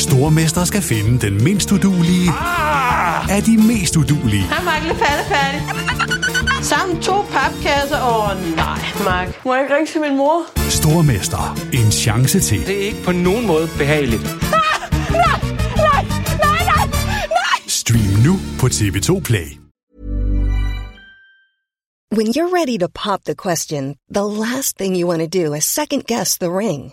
Stormester skal finde den mindst udulige Ah! af de mest udulige. Hej, Mark. Lidt færdig. Sammen to papkasser. Åh, oh, nej, Mark. Må jeg ikke ringe til min mor? Stormester. En chance til. Det er ikke på nogen måde behageligt. Stream nu på TV2 Play. When you're ready to pop the question, the last thing you want to do is second guess the ring.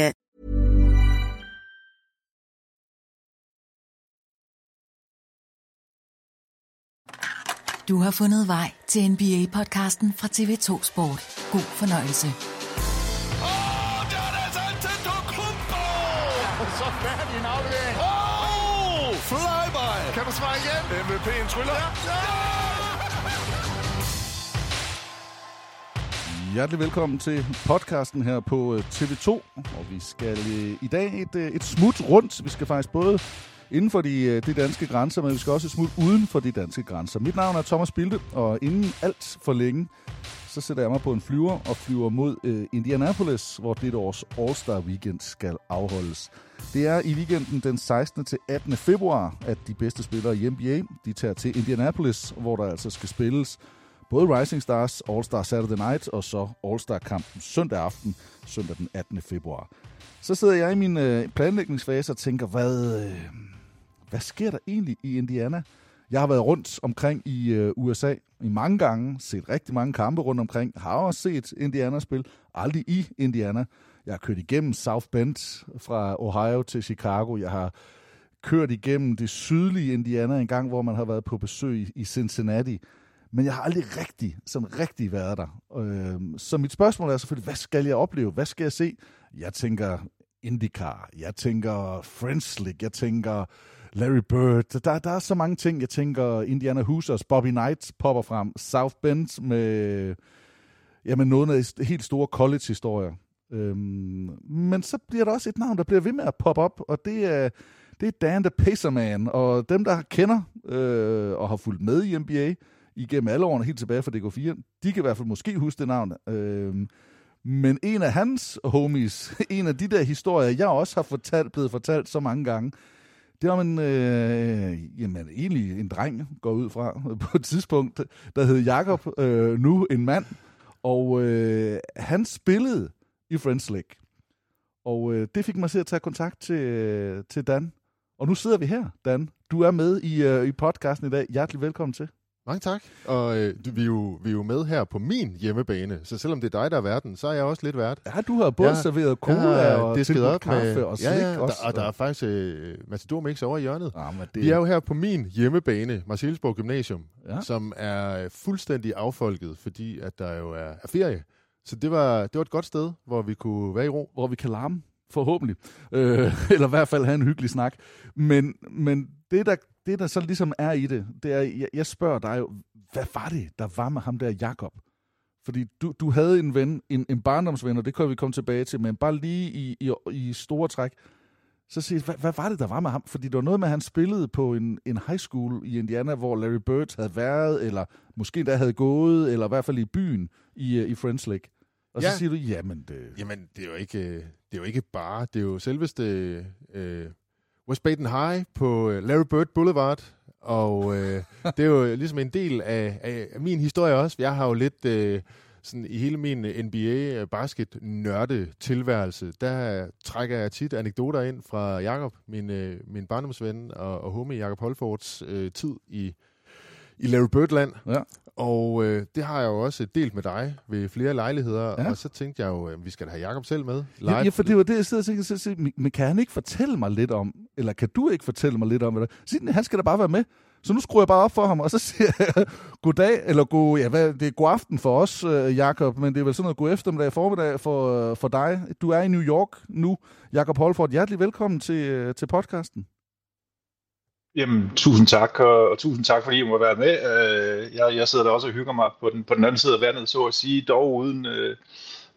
Du har fundet vej til NBA-podcasten fra TV2 Sport. God fornøjelse. Åh, der er altså Antetokounmpo! Så færdig en aflevering. Åh, flyby! Kan du svare igen? MVP'en tryller. Ja! Hjertelig velkommen til podcasten her på øh, TV2, og vi skal øh, i dag et, øh, et smut rundt. Vi skal faktisk både inden for de, øh, de danske grænser, men vi skal også et smut uden for de danske grænser. Mit navn er Thomas Bilde, og inden alt for længe, så sætter jeg mig på en flyver og flyver mod øh, Indianapolis, hvor dette års All-Star Weekend skal afholdes. Det er i weekenden den 16. til 18. februar, at de bedste spillere i NBA de tager til Indianapolis, hvor der altså skal spilles både Rising Stars, All-Star Saturday Night og så All-Star-kampen søndag aften, søndag den 18. februar. Så sidder jeg i min øh, planlægningsfase og tænker, hvad, øh, hvad sker der egentlig i Indiana? Jeg har været rundt omkring i øh, USA i mange gange, set rigtig mange kampe rundt omkring, har også set Indiana spil, aldrig i Indiana. Jeg har kørt igennem South Bend fra Ohio til Chicago. Jeg har kørt igennem det sydlige Indiana en gang, hvor man har været på besøg i, Cincinnati. Men jeg har aldrig rigtig, sådan rigtig været der. Øh, så mit spørgsmål er selvfølgelig, hvad skal jeg opleve? Hvad skal jeg se? Jeg tænker IndyCar, jeg tænker Friends League, jeg tænker Larry Bird. Der, der er så mange ting. Jeg tænker Indiana Hoosiers, Bobby Knight popper frem, South Bend med jamen, noget af de helt store college-historier. Øhm, men så bliver der også et navn, der bliver ved med at poppe op, og det er, det er Dan the Pacerman. Og dem, der kender øh, og har fulgt med i NBA igennem alle årene, helt tilbage fra DK4, de kan i hvert fald måske huske det navn. Øhm, men en af hans homies, en af de der historier, jeg også har fortalt, blevet fortalt så mange gange, det var en, øh, jamen, egentlig en dreng, går ud fra på et tidspunkt, der hed Jakob øh, nu en mand, og øh, han spillede i Friends League. Og øh, det fik mig til at tage kontakt til, øh, til Dan. Og nu sidder vi her, Dan. Du er med i, øh, i podcasten i dag. Hjertelig velkommen til. Mange tak. Og øh, vi, er jo, vi er jo med her på min hjemmebane, så selvom det er dig, der er verden, så er jeg også lidt vært. Ja, du har både Ja, serveret cola og disket tilbudt op kaffe med, og slik ja, ja, også. Der, og der er faktisk øh, Matador Mix over i hjørnet. Ja, men Vi er jo her på min hjemmebane, Marcellesborg Gymnasium, Ja. ja. som er fuldstændig affolket, fordi at der jo er, er ferie. Så det var, det var et godt sted, hvor vi kunne være i ro. hvor vi kan larme, forhåbentlig. Øh, eller i hvert fald have en hyggelig snak. Men, men det, der, det, der så ligesom er i det, det er, jeg, jeg spørger dig jo, hvad var det, der var med ham der Jakob? Fordi du, du havde en ven, en, en barndomsven, og det kan vi komme tilbage til, men bare lige i, i, i store træk, så siger jeg, hvad, hvad var det, der var med ham? Fordi det var noget med, at han spillede på en, en high school i Indiana, hvor Larry Bird havde været, eller måske der havde gået, eller i hvert fald i byen i, øh, i Friends Lake. Og Ja. så siger du, jamen, det, Jamen, det er jo ikke, øh, det er jo ikke bare, det er jo selveste øh, West Baden High på øh, Larry Bird Boulevard, og øh, det er jo ligesom en del af, af, af min historie også. Jeg har jo lidt øh, sådan i hele min NBA basket nørde tilværelse, der trækker jeg tit anekdoter ind fra Jakob, min, øh, min barndomsven og, og homie Jakob Holfords øh, tid i, i Larry Bird-land. Ja. Og øh, det har jeg jo også delt med dig ved flere lejligheder, Ja. og så tænkte jeg jo, at vi skal da have Jakob selv med. Ja, ja, for det var det, jeg sidder og tænker, så, men kan han ikke fortælle mig lidt om, eller kan du ikke fortælle mig lidt om, hvad der, så, siger den, han skal da bare være med. Så nu skruer jeg bare op for ham, og så siger jeg, goddag, eller god, ja, hvad, det er god aften for os, øh, Jakob, men det er vel sådan noget god eftermiddag, formiddag for, øh, for dig. Du er i New York nu. Jakob Holford, hjertelig velkommen til, øh, til podcasten. Jamen, tusind tak, og, og tusind tak, fordi I må være med. Øh, jeg, jeg sidder der også og hygger mig på den, på den anden side af vandet, så at sige, dog uden øh,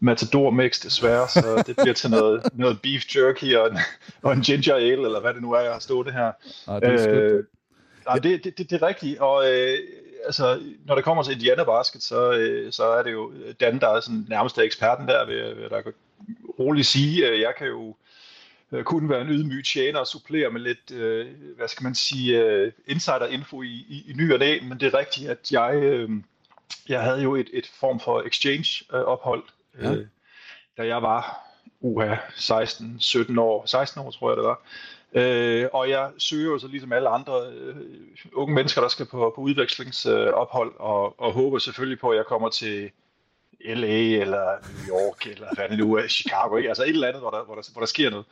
matador mix desværre, så det bliver til noget, noget beef jerky og en, og en ginger ale, eller hvad det nu er, jeg har stået det her. Ej, det er. Øh, nej, det, det, det, det er rigtigt, og øh, altså, når det kommer til Indiana Basket, så, øh, så er det jo Dan, der er sådan nærmest er eksperten der, vil, vil da roligt sige. Øh, Jeg kan jo øh, kun være en ydmyg tjener og supplere med lidt, øh, hvad skal man sige, øh, insider-info i, i, i ny og næ, men det er rigtigt, at jeg, øh, jeg havde jo et, et form for exchange-ophold, Ja. øh, da jeg var uha, 16, 17 år, 16 år tror jeg det var. Øh, og jeg søger jo så ligesom alle andre øh, unge mennesker, der skal på, på udvekslingsophold, øh, og, og håber selvfølgelig på, at jeg kommer til LA eller New York eller hvad det nu er, Chicago, ikke? altså et eller andet, hvor der, hvor der, hvor der sker noget.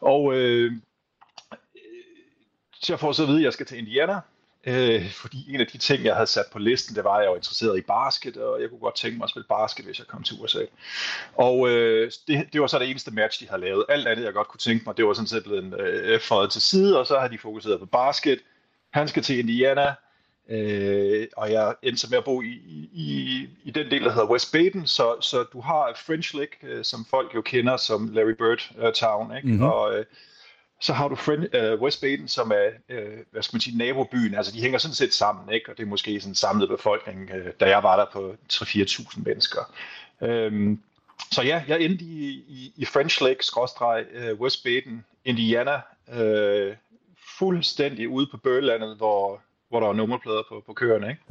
Og øh, så jeg får så at vide, at jeg skal til Indiana, øh, fordi en af de ting, jeg havde sat på listen, det var, at jeg var interesseret i basket, og jeg kunne godt tænke mig at spille basket, hvis jeg kom til USA. Og øh, det, det var så det eneste match, de havde lavet. Alt andet, jeg godt kunne tænke mig, det var sådan set blevet øh, fået til side, og så har de fokuseret på basket. Han skal til Indiana, Øh, og jeg endte så med at bo i, i, i den del, der hedder West Baden, så, så du har French Lick, øh, som folk jo kender som Larry Bird øh, Town, ikke? Mhm. Mm-hmm. og øh, så har du Fren, øh, West Baden, som er, øh, hvad skal man sige, nabobyen, altså de hænger sådan set sammen, ikke? og det er måske sådan en samlet befolkning, øh, da jeg var der på 3-4.000 mennesker. Øhm, så ja, jeg endte i, i, i French Lake, skråstreg, øh, West Baden, Indiana, øh, fuldstændig ude på børlandet, hvor, hvor der var nummerplader på, på køerne, ikke?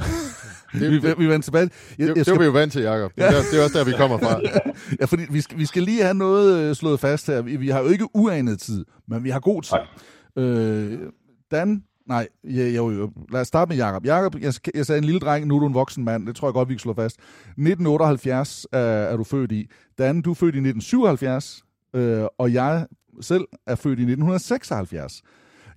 Vi, vi, vi vender tilbage. Jeg, Det, det var vi jo vant til, Jacob. Det, er det er også der, vi kommer fra. Ja, fordi vi skal, vi skal lige have noget øh, slået fast her. Vi, vi har jo ikke uanet tid, men vi har god tid. Øh, Dan, nej, ja, jo, jo. lad os starte med Jakob. Jakob, jeg, jeg sagde en lille dreng, nu er du en voksen mand. Det tror jeg godt, vi kan slå fast. 1978 er, er du født i. Dan, du er født i 1977, øh, og jeg selv er født i 1976.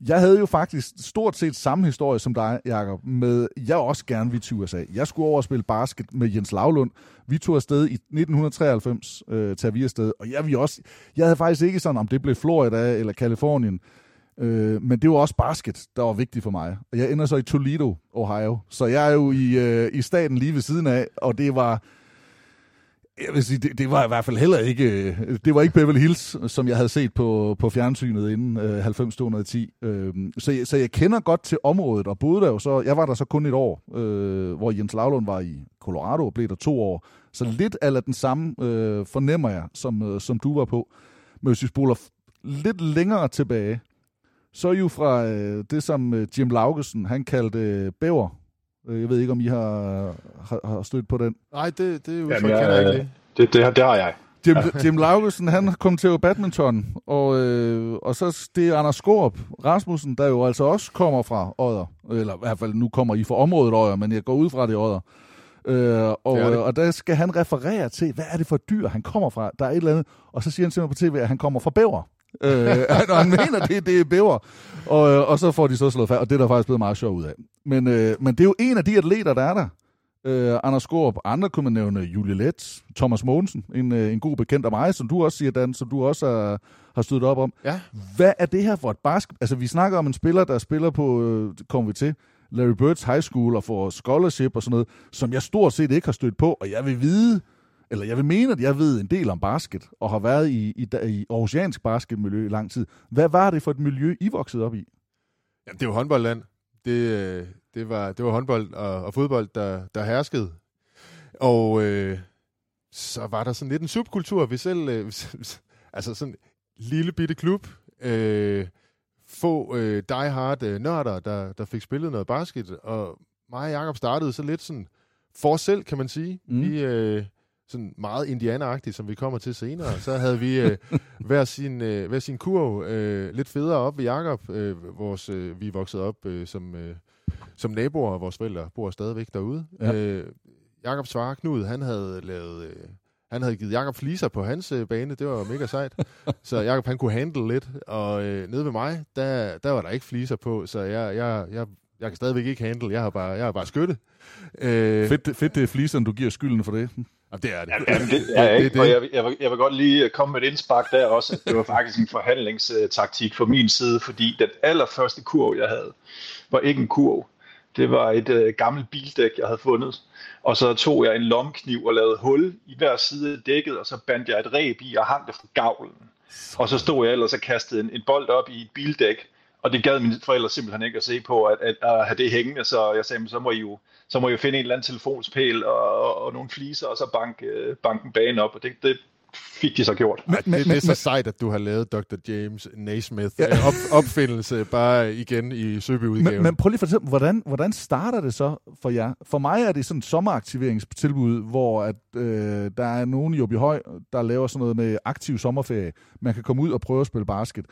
Jeg havde jo faktisk stort set samme historie som dig, Jakob, med jeg også gerne ville til USA. Jeg skulle over og spille basket med Jens Lavlund. Vi tog afsted i 1993, øh, tager vi afsted, og jeg, vi også, jeg havde faktisk ikke sådan, om det blev Florida eller Kalifornien, øh, men det var også basket, der var vigtigt for mig. Og jeg ender så i Toledo, Ohio, så jeg er jo i, øh, i staten lige ved siden af, og det var, jeg vil sige, det, det var i hvert fald heller ikke, øh, det var ikke Beverly Hills, som jeg havde set på, på fjernsynet inden øh, 90-210. Øh, så, jeg, så jeg kender godt til området, og boede der jo så, jeg var der så kun et år, øh, hvor Jens Lavlund var i Colorado og blev der to år. Så lidt af den samme øh, fornemmer jeg, som, øh, som du var på. Men hvis vi spoler lidt længere tilbage, så er I jo fra øh, det, som øh, Jim Laugesen, han kaldte øh, bæver. Øh, Jeg ved ikke, om I har, har, har stødt på den. Nej, det, det udtryk Jamen, kender jeg ikke jeg, lige. det, det, har- det har jeg. Jim, Jim Laugesen, han kom til jo badminton, og, øh, og så det er Anders Skorup Rasmussen, der jo altså også kommer fra Odder, eller i hvert fald nu kommer I fra området Odder, men jeg går ud fra det Odder. Øh, og, Det det. og der skal han referere til, hvad er det for et dyr, han kommer fra? Der er et eller andet, og så siger han simpelthen på tv, at han kommer fra bæver. Øh, og han mener, det, det er bæver. Og, øh, og så får de så slået fast, og det er der faktisk blevet meget sjovt ud af. Men, øh, men det er jo en af de atleter, der er der. Øh, Anders Skorup, andre kunne man nævne Julie Let, Thomas Mogensen, en, øh, en god bekendt af mig, som du også siger, Dan, som du også har, har stødt op om. Ja. Hvad er det her for et basket? Altså, vi snakker om en spiller, der spiller på, øh, kommer vi til, Larry Birds High School og får scholarship og sådan noget, som jeg stort set ikke har stødt på, og jeg vil vide, eller jeg vil mene, at jeg ved en del om basket, og har været i, i, i Aarhusiansk basketmiljø i lang tid. Hvad var det for et miljø, I voksede op i? Jamen, det var håndboldland. Det, øh, det, var, det var håndbold og, og fodbold, der, der herskede. Og øh, så var der sådan lidt en subkultur. Vi selv, øh, altså sådan en lille bitte klub, øh, få øh, die-hard øh, nørder, der, der fik spillet noget basket, og mig og Jacob startede så lidt sådan for os selv, kan man sige. Mm. Vi, øh, sådan meget indianer som vi kommer til senere. Så havde vi øh, hver, sin, øh, hver sin kurv øh, lidt federe op ved Jakob. Øh, vores, øh, vi er vokset op øh, som, øh, som naboer, og vores forældre bor stadigvæk derude. Ja. Øh, Jakob Svare Knud, han havde lavet... Øh, han havde givet Jakob fliser på hans øh, bane, det var mega sejt. så Jakob han kunne handle lidt, og øh, nede ved mig, der, der var der ikke fliser på, så jeg, jeg, jeg, jeg kan stadigvæk ikke handle, jeg har bare, jeg har bare skytte. Øh, fedt, fedt det er fliserne, du giver skylden for det. Jamen, det er det. Jamen, det er ikke, det, det. jeg, jeg, vil, jeg vil godt lige komme med et indspark der også, at det var faktisk en forhandlingstaktik fra min side, fordi den allerførste kurv, jeg havde, var ikke en kurv. Det var et øh, gammelt bildæk, jeg havde fundet. Og så tog jeg en lomkniv og lavede hul i hver side af dækket, og så bandt jeg et ræb i og hang det fra gavlen. Og så stod jeg ellers og kastede en, en bold op i et bildæk, og det gad mine forældre simpelthen ikke at se på, at, at, at have det hængende, så jeg sagde, så må I jo, så må I jo finde en eller anden telefonspæl og, og, og nogle fliser, og så banke øh, banken banen op, og det, det fik de så gjort. Men, men, det, det er så sejt, at du har lavet Dr. James Naismith ja. Øh, op, opfindelse bare igen i Søby-udgaven. Men, men prøv lige at fortælle, hvordan, hvordan starter det så for jer? For mig er det sådan et sommeraktiveringstilbud, hvor at, øh, der er nogen i Høj, der laver sådan noget med aktiv sommerferie. Man kan komme ud og prøve at spille basket.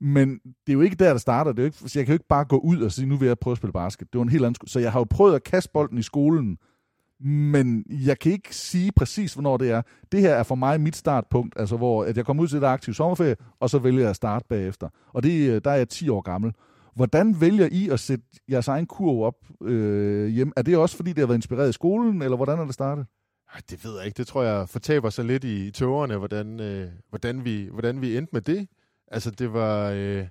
Men det er jo ikke der, der starter. Det er jo ikke, så jeg kan jo ikke bare gå ud og sige, nu vil jeg prøve at spille basket. Det var en helt anden Så jeg har jo prøvet at kaste bolden i skolen, men jeg kan ikke sige præcis, hvornår det er. Det her er for mig mit startpunkt, altså hvor at jeg kommer ud til et aktivt sommerferie, og så vælger jeg at starte bagefter. Og det, øh, der er jeg 10 år gammel. Hvordan vælger I at sætte jeres egen kurv op øh, hjem? Er det også, fordi det har været inspireret i skolen, eller hvordan er det startet? Det ved jeg ikke. Det tror jeg fortaber sig lidt i, i tårerne, hvordan, øh, hvordan, vi, hvordan vi endte med det. Altså, det var... Øh,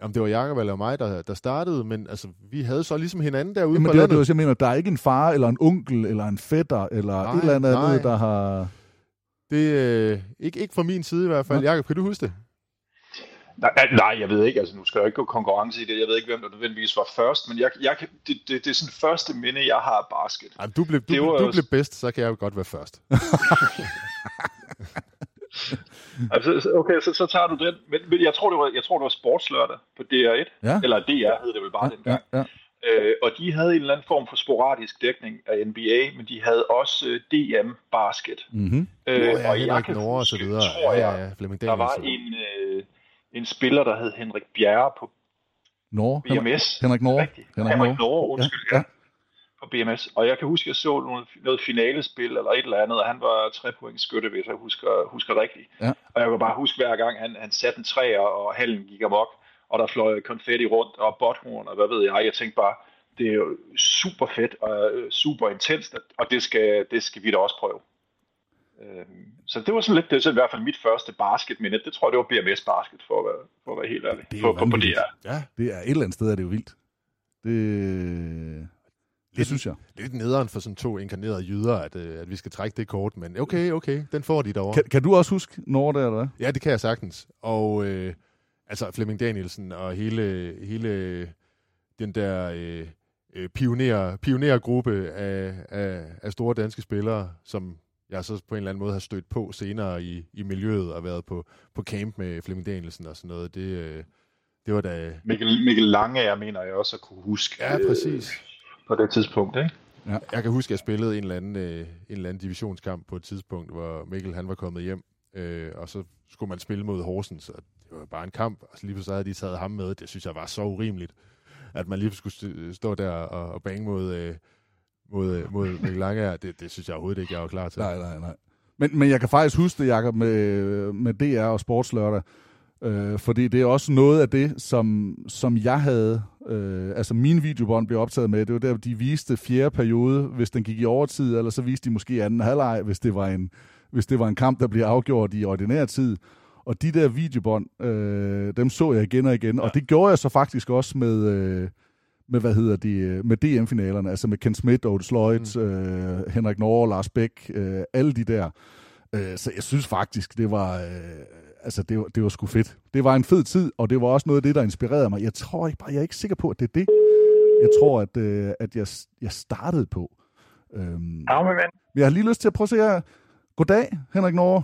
om det var Jacob eller mig, der, der startede, men altså, vi havde så ligesom hinanden derude Jamen, på det, landet. Det, jeg mener, der er ikke en far, eller en onkel, eller en fætter, eller nej, et eller andet, nej. der har... Det er øh, ikke, ikke fra min side i hvert fald. Ja. Jacob, kan du huske det? Nej, nej, jeg ved ikke. Altså, nu skal jeg ikke gå konkurrence i det. Jeg ved ikke, hvem der nødvendigvis var først, men jeg, jeg kan, det, det, det er sådan første minde, jeg har af basket. Jamen, du blev, du, det var, du blev bedst, så kan jeg jo godt være først. altså, okay, så, så tager du den. Men, men jeg, tror, det var, jeg tror, det var Sportslørdag på DR1. Ja. Eller DR hed det vel bare ja, dengang. Ja, ja. Øh, og de havde en eller anden form for sporadisk dækning af NBA, men de havde også øh, DM Basket. Mm-hmm. Øh, ja, og jeg kan Nord, huske, så videre. tror jeg, ja, ja, der var en, øh, en spiller, der hed Henrik Bjerre på Nord. BMS. Henrik Nord. Henrik, Henrik Nord, undskyld. Ja, ja på BMS. Og jeg kan huske, at jeg så noget, noget finalespil eller et eller andet, og han var tre point skytte, hvis jeg husker, husker rigtigt. Ja. Og jeg kan bare huske hver gang, han, han satte en træer, og hallen gik amok, og der fløj konfetti rundt, og botthorn, og hvad ved jeg. Jeg tænkte bare, det er jo super fedt og øh, super intenst, og det skal, det skal vi da også prøve. Øhm, så det var sådan lidt, det er i hvert fald mit første basketminde. Det tror jeg, det var BMS basket, for at være, for at være helt ærlig. Det er på, på, på det Ja, det er et eller andet sted, er det jo vildt. Det, det synes jeg. Lidt nederen for sådan to inkarnerede jyder, at, øh, at vi skal trække det kort, men okay, okay, den får de derovre. Kan, kan du også huske Norge der, eller hvad? Ja, det kan jeg sagtens. Og øh, altså Flemming Danielsen og hele, hele den der øh, øh, pioner, pionergruppe af, af, af store danske spillere, som jeg så på en eller anden måde har stødt på senere i, i miljøet og været på, på camp med Flemming Danielsen og sådan noget. Det, øh, det var da... Mikkel, Mikkel Lange, jeg mener jeg også at kunne huske. Ja, præcis. Øh, på det tidspunkt, ikke? Ja. Jeg kan huske, at jeg spillede en eller, anden, øh, en eller anden divisionskamp på et tidspunkt, hvor Mikkel han var kommet hjem, øh, og så skulle man spille mod Horsens, og det var bare en kamp, og så lige så havde de taget ham med. Det synes jeg var så urimeligt, at man lige skulle stå der og, og bange mod, øh, mod, øh, mod Mikkel Lange. Det, det synes jeg overhovedet ikke, jeg var klar til. Nej, nej, nej. Men, men jeg kan faktisk huske det, Jacob, med, med DR og Sportslørdag, øh, fordi det er også noget af det, som, som jeg havde Øh, altså min videobånd blev optaget med, det var der, de viste fjerde periode, hvis den gik i overtid, eller så viste de måske anden halvleg, hvis det var en, hvis det var en kamp, der blev afgjort i ordinær tid. Og de der videobånd, øh, dem så jeg igen og igen, ja. og det gjorde jeg så faktisk også med, øh, med hvad hedder de, øh, med DM-finalerne, altså med Ken Smith, Otis Lloyd, mm. øh, Henrik Norge, Lars Bæk, øh, alle de der. Øh, så jeg synes faktisk, det var, øh, altså det var, det var sgu fedt. Det var en fed tid, og det var også noget af det, der inspirerede mig. Jeg tror ikke bare, jeg er ikke sikker på, at det er det, jeg tror, at, øh, at jeg, jeg startede på. Øhm, ja, men jeg har lige lyst til at prøve at se her. Goddag, Henrik Norge.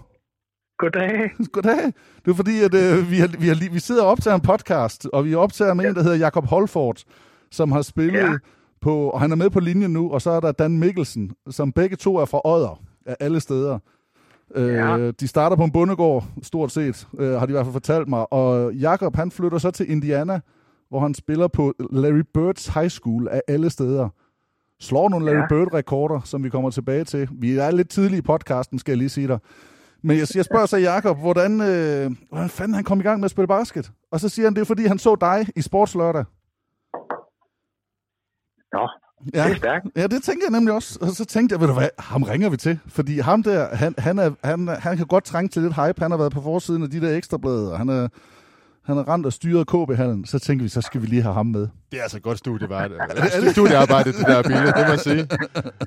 Goddag. Goddag. Det er fordi, at øh, vi, har, vi, har, vi sidder og optager en podcast, og vi optager med ja. en, der hedder Jakob Holford, som har spillet ja. på, og han er med på linjen nu, og så er der Dan Mikkelsen, som begge to er fra Odder, af alle steder. Øh, ja. de starter på en bundegård, stort set, øh, har de i hvert fald fortalt mig, og Jakob han flytter så til Indiana, hvor han spiller på Larry Birds High School af alle steder. Slår nogle Larry ja. Bird-rekorder, som vi kommer tilbage til. Vi er lidt tidlige i podcasten, skal jeg lige sige dig. Men jeg, jeg spørger så Jakob, hvordan, øh, hvordan fanden han kom i gang med at spille basket? Og så siger han, det er fordi, han så dig i Sportslørdag. Nå, ja. det er stærkt. Ja, det tænker jeg nemlig også. Og så tænkte jeg, ved du hvad, ham ringer vi til. Fordi ham der, han, han, er, han, han kan godt trænge til lidt hype. Han har været på forsiden af de der ekstrablade, og han er, han er rent og styret KB-hallen, så tænker vi, så skal vi lige have ham med. Det er altså et godt studie, var det. Er det studiearbejde, det der billede, det må jeg sige.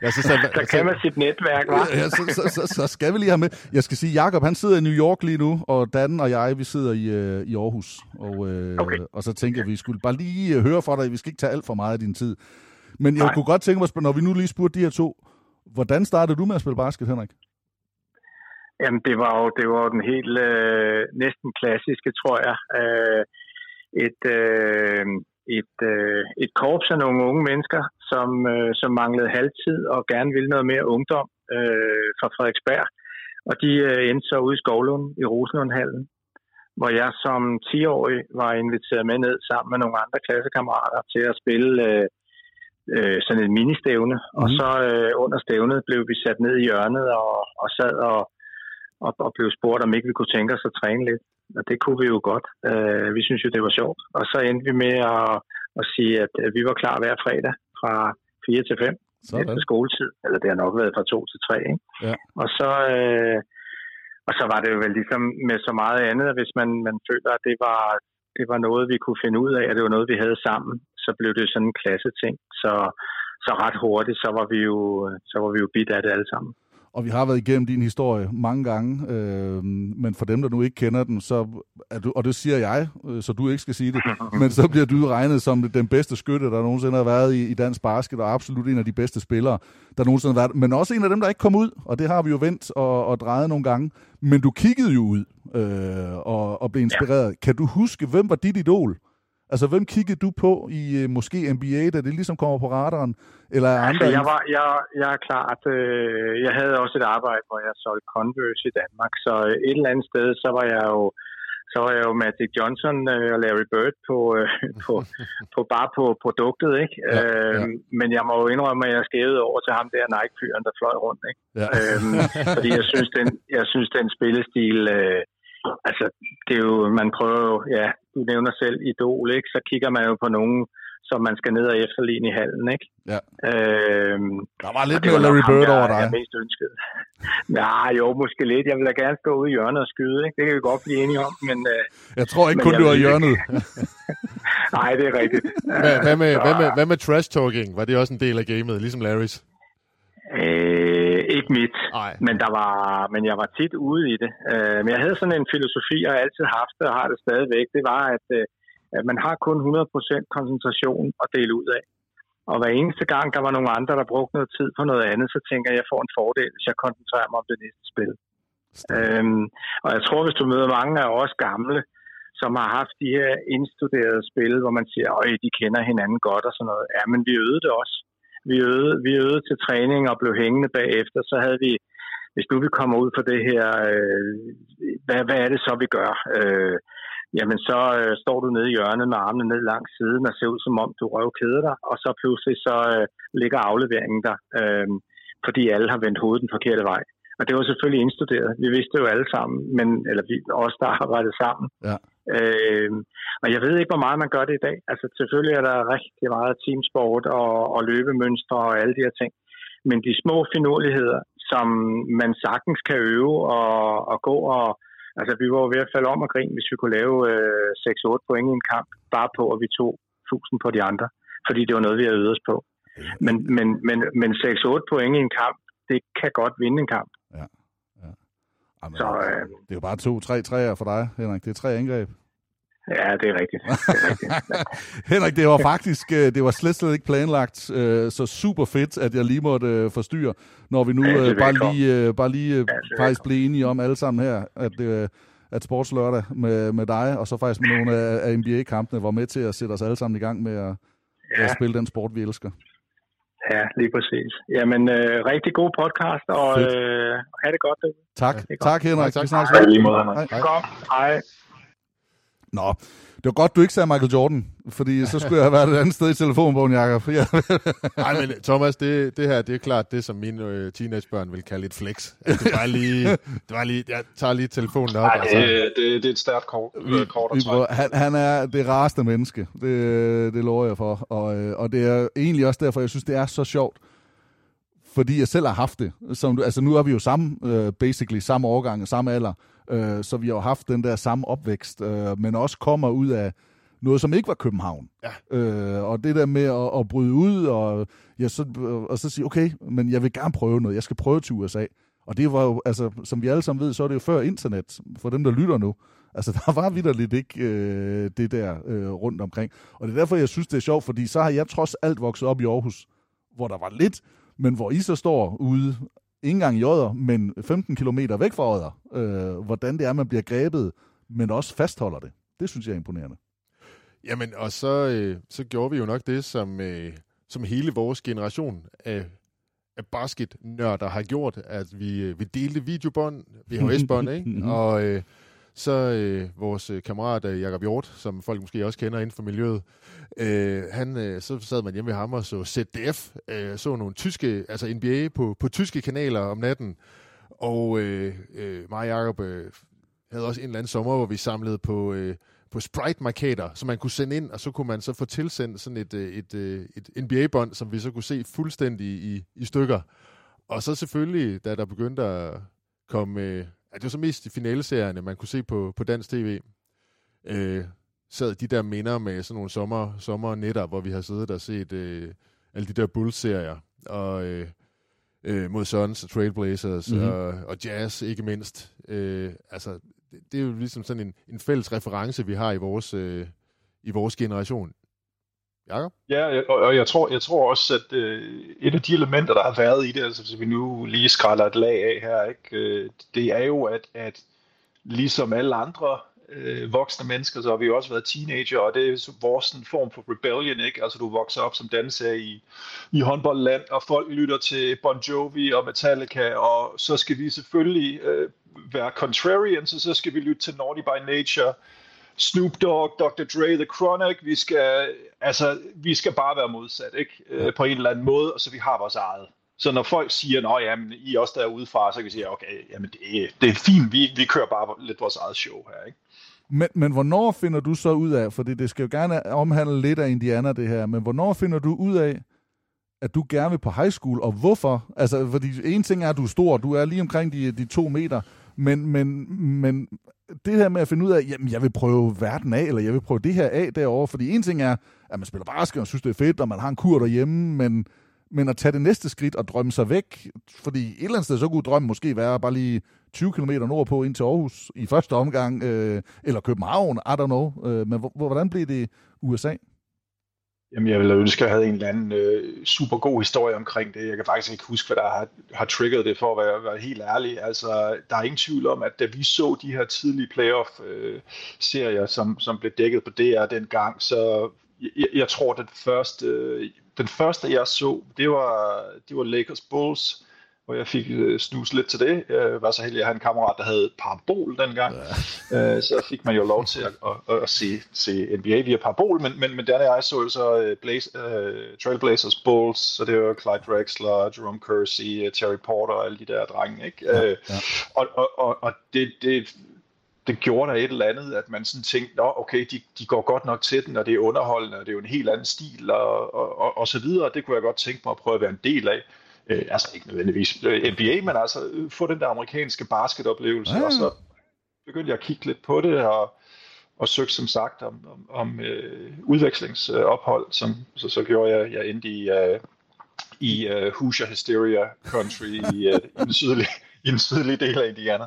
Ja, så, så, der kan man sit netværk, hva'? Ja, så, så, så, så, skal vi lige have med. Jeg skal sige, Jakob han sidder i New York lige nu, og Dan og jeg, vi sidder i, øh, i Aarhus. Og, øh, okay. og så tænker vi, vi skulle bare lige øh, høre fra dig, vi skal ikke tage alt for meget af din tid. Men jeg Nej. kunne godt tænke mig, når vi nu lige spurgte de her to, hvordan startede du med at spille basket, Henrik? Jamen, det var jo, det var jo den helt øh, næsten klassiske, tror jeg. Øh, et, øh, et, øh, et korps af nogle unge mennesker, som, øh, som manglede halvtid og gerne ville noget mere ungdom øh, fra Frederiksberg. Og de øh, endte så ude i Skovlund i Rosenlundhallen, hvor jeg som 10-årig var inviteret med ned sammen med nogle andre klassekammerater til at spille øh, øh, sådan et ministævne. Mm. Og så øh, under stævnet blev vi sat ned i hjørnet og, og sad og og, og blev spurgt, om ikke vi kunne tænke os at træne lidt. Og det kunne vi jo godt. Uh, vi synes jo, det var sjovt. Og så endte vi med at, at sige, at vi var klar hver fredag fra 4 til 5 Sådan. efter skoletid. Eller det har nok været fra 2 til 3. Ikke? Ja. Og så... Uh, og så var det jo vel ligesom med så meget andet, at hvis man, man føler, at det var, det var noget, vi kunne finde ud af, at det var noget, vi havde sammen, så blev det sådan en klasse ting. Så, så ret hurtigt, så var vi jo, så var vi jo bidt af det alle sammen og vi har været igennem din historie mange gange, øh, men for dem, der nu ikke kender den, så er du, og det siger jeg, øh, så du ikke skal sige det, men så bliver du regnet som den bedste skytte, der nogensinde har været i, i dansk basket, og absolut en af de bedste spillere, der nogensinde har været, men også en af dem, der ikke kom ud, og det har vi jo vendt og, og drejet nogle gange, men du kiggede jo ud øh, og, og blev inspireret. Ja. Kan du huske, hvem var dit idol? Altså, hvem kiggede du på i uh, måske NBA, da det ligesom kommer på radaren? Eller altså, andre? Jeg, var, jeg, jeg er klart, øh, jeg havde også et arbejde, hvor jeg solgte Converse i Danmark, så øh, et eller andet sted, så var jeg jo så var jeg jo Magic Johnson øh, og Larry Bird på, øh, på, på bare på produktet, ikke? Ja, øh, ja. Men jeg må jo indrømme, at jeg skævede over til ham der Nike-fyren, der fløj rundt, ikke? Ja. øhm, fordi jeg synes, den, jeg synes, den spillestil, øh, altså, det er jo, man prøver jo, ja, du nævner selv Idol, ikke? Så kigger man jo på nogen, som man skal ned og efterligne i hallen, ikke? Ja. Øhm, der var lidt mere Larry Bird over dig. Jeg mest ønsket. Nej, jo, måske lidt. Jeg vil da gerne stå ude i hjørnet og skyde, ikke? Det kan vi godt blive enige om, men... Øh, jeg tror ikke kun, du var i hjørnet. Nej, det er rigtigt. Hvad, hvad, med, hvad, med, hvad med trash talking? Var det også en del af gamet, ligesom Larrys? Øh, ikke mit, Ej. men, der var, men jeg var tit ude i det. Øh, men jeg havde sådan en filosofi, og jeg altid haft det, og har det stadigvæk. Det var, at, øh, at man har kun 100% koncentration at dele ud af. Og hver eneste gang, der var nogle andre, der brugte noget tid på noget andet, så tænker jeg, at jeg får en fordel, hvis jeg koncentrerer mig om det næste spil. Øhm, og jeg tror, hvis du møder mange af os gamle, som har haft de her indstuderede spil, hvor man siger, at de kender hinanden godt og sådan noget. Ja, men vi øvede det også vi øvede, vi øvede til træning og blev hængende bagefter, så havde vi, hvis nu vi kommer ud for det her, øh, hvad, hvad er det så, vi gør? Øh, jamen så øh, står du nede i hjørnet med armene ned langs siden og ser ud som om, du røvkeder dig, og så pludselig så øh, ligger afleveringen der, øh, fordi alle har vendt hovedet den forkerte vej. Og det var selvfølgelig indstuderet. Vi vidste det jo alle sammen, men, eller vi, os, der arbejdede sammen. Ja. Øh, og jeg ved ikke, hvor meget man gør det i dag. Altså selvfølgelig er der rigtig meget teamsport og, og løbemønstre og alle de her ting. Men de små finurligheder, som man sagtens kan øve og, og gå og... Altså vi var jo ved at falde om og grine, hvis vi kunne lave øh, 6-8 point i en kamp, bare på, at vi tog 1000 på de andre. fordi det var noget, vi havde øvet os på. Men, men, men, men 6-8 point i en kamp, det kan godt vinde en kamp. Ja. ja. Jamen, Så, øh, det er jo bare to, tre træer for dig, Henrik. Det er tre angreb. Ja, det er rigtigt. Det er rigtigt. Henrik, det var faktisk øh, det var slet, slet ikke planlagt, øh, så super fedt, at jeg lige måtte øh, forstyrre, når vi nu Ja, bare lige, bare lige er faktisk blev enige om alle sammen her, at, at Sportslørdag med, med dig, og så faktisk med nogle af, af NBA-kampene, var med til at sætte os alle sammen i gang med at, ja. at spille den sport, vi elsker. Ja, lige præcis. Jamen, øh, rigtig god podcast, og øh, have det godt. Tak, Det godt. tak Henrik. tak. Vi snakkes Hej, lige måde, Hej. Godt. Hej. Nå, var godt, du ikke sagde Michael Jordan, fordi så skulle jeg have været et andet sted i telefonbogen, Jacob. Ja. Nej, men Thomas, det, det her, det er klart det, som mine øh, teenagebørn vil kalde et flex. Altså, det var lige, det var lige, jeg tager lige telefonen op. Nej, og så, det, det, det er et stærkt kort, vi, kort vi prøver, han, han er det rareste menneske, det, det lover jeg for. Og, øh, og det er egentlig også derfor, jeg synes, det er så sjovt, fordi jeg selv har haft det. Som, altså nu er vi jo samme, øh, basically samme årgang, samme alder, øh, så vi har haft den der samme opvækst, øh, men også kommer ud af noget, som ikke var København. Ja. Øh, og det der med at, at bryde ud, og, ja, så, og så sige, okay, men jeg vil gerne prøve noget, jeg skal prøve til USA. Og det var jo, altså, som vi alle sammen ved, så er det jo før internet, for dem, der lytter nu. Altså, der var vidderligt ikke øh, det der øh, rundt omkring. Og det er derfor, jeg synes, det er sjovt, fordi så har jeg trods alt vokset op i Aarhus, hvor der var lidt, men hvor I så står ude, ikke engang i Odder, men 15 km væk fra Odder, øh, hvordan det er, man bliver grebet, men også fastholder det. Det synes jeg er imponerende. Jamen, og så, øh, så gjorde vi jo nok det, som, øh, som hele vores generation af, af basketnørder har gjort, at vi, øh, vi delte videobånd, VHS-bånd, ikke? Og øh, så øh, vores øh, kammerat øh, Jakob Hjort, som folk måske også kender inden for miljøet, øh, han, øh, så sad man hjemme ved ham og så ZDF, øh, så nogle tyske, altså NBA på, på tyske kanaler om natten, og øh, øh, mig og Jacob øh, havde også en eller anden sommer, hvor vi samlede på, øh, på Sprite-markader, som man kunne sende ind, og så kunne man så få tilsendt sådan et, øh, et, øh, et, et NBA-bånd, som vi så kunne se fuldstændig i, i stykker. Og så selvfølgelig, da der begyndte at komme... Ja, det var så mest i finaleserierne, man kunne se på, på dansk tv, øh, sad de der minder med sådan nogle sommer, sommernætter, hvor vi har siddet og set øh, alle de der Bulls-serier, og øh, øh, mod Suns og Trailblazers Mhm. mm-hmm. og, og Jazz ikke mindst. Øh, altså, det, det er jo ligesom sådan en, en fælles reference, vi har i vores, øh, i vores generation. Jakob? Ja, og, og jeg, tror, jeg tror også, at øh, et af de elementer, der har været i det, altså hvis vi nu lige skræller et lag af her, ikke, øh, det er jo, at, at ligesom alle andre øh, voksne mennesker, så har vi jo også været teenager, og det er vores sådan, form for rebellion, ikke? Altså du vokser op som danser i, i håndboldland, og folk lytter til Bon Jovi og Metallica, og så skal vi selvfølgelig øh, være contrarians, og så skal vi lytte til Naughty by Nature, Snoop Dogg, Dr. Dre, The Chronic, vi skal, altså, vi skal bare være modsat, ikke? Øh, på en eller anden måde, og så vi har vores eget. Så når folk siger, nå jamen, I er også derude fra, så kan vi sige, okay, jamen det, er- det er fint, vi, vi kører bare lidt vores eget show her, ikke? Men, men hvornår finder du så ud af, for det skal jo gerne omhandle lidt af Indiana det her, men hvornår finder du ud af, at du gerne vil på high school, og hvorfor? Altså, fordi en ting er, at du er stor, du er lige omkring de, de to meter, men, men, men det her med at finde ud af, jamen jeg vil prøve verden af, eller jeg vil prøve det her af derovre, fordi en ting er, at man spiller basket og synes, det er fedt, og man har en kur derhjemme, men, men at tage det næste skridt og drømme sig væk, fordi et eller andet sted, så kunne drømmen måske være bare lige 20 km nordpå ind til Aarhus i første omgang, øh, eller København, I don't know. Øh, men hvordan blev det USA? Jamen, jeg ville ønske, at jeg havde en eller anden øh, super god historie omkring det. Jeg kan faktisk ikke huske, hvad der har, har triggeret det, for at være, være helt ærlig. Altså, der er ingen tvivl om, at da vi så de her tidlige playoff-serier, øh, som, som blev dækket på DR dengang, så jeg, jeg tror, den første, øh, den første, jeg så, det var, det var Lakers Bulls, hvor jeg fik øh, snus lidt til det. Jeg var så heldig at have en kammerat, der havde parabol dengang. Ja. Øh, så fik man jo lov til at, at, at se, se NBA via parabol, men, men, men der jeg så jo så øh, Blaze, uh, Trailblazers Bulls, så det var Clyde Drexler, Jerome Kersey, øh, Terry Porter og alle de der drenge. Ikke? Ja, ja. Og, og, og, og det, det, det gjorde der et eller andet, at man sådan tænkte, Nå, okay, de, de går godt nok til den, og det er underholdende, og det er jo en helt anden stil, og, og, og, og så videre. Det kunne jeg godt tænke mig at prøve at være en del af. Øh, altså ikke nødvendigvis øh, NBA, men altså øh, få den der amerikanske basketoplevelse, Ja, og så begyndte jeg at kigge lidt på det, og, og søgte som sagt om, om, om øh, udvekslingsophold, som så, så gjorde jeg, jeg endte i, øh, i uh, Hoosier Hysteria Country i, uh, i, den sydlige, i den sydlige del af Indiana.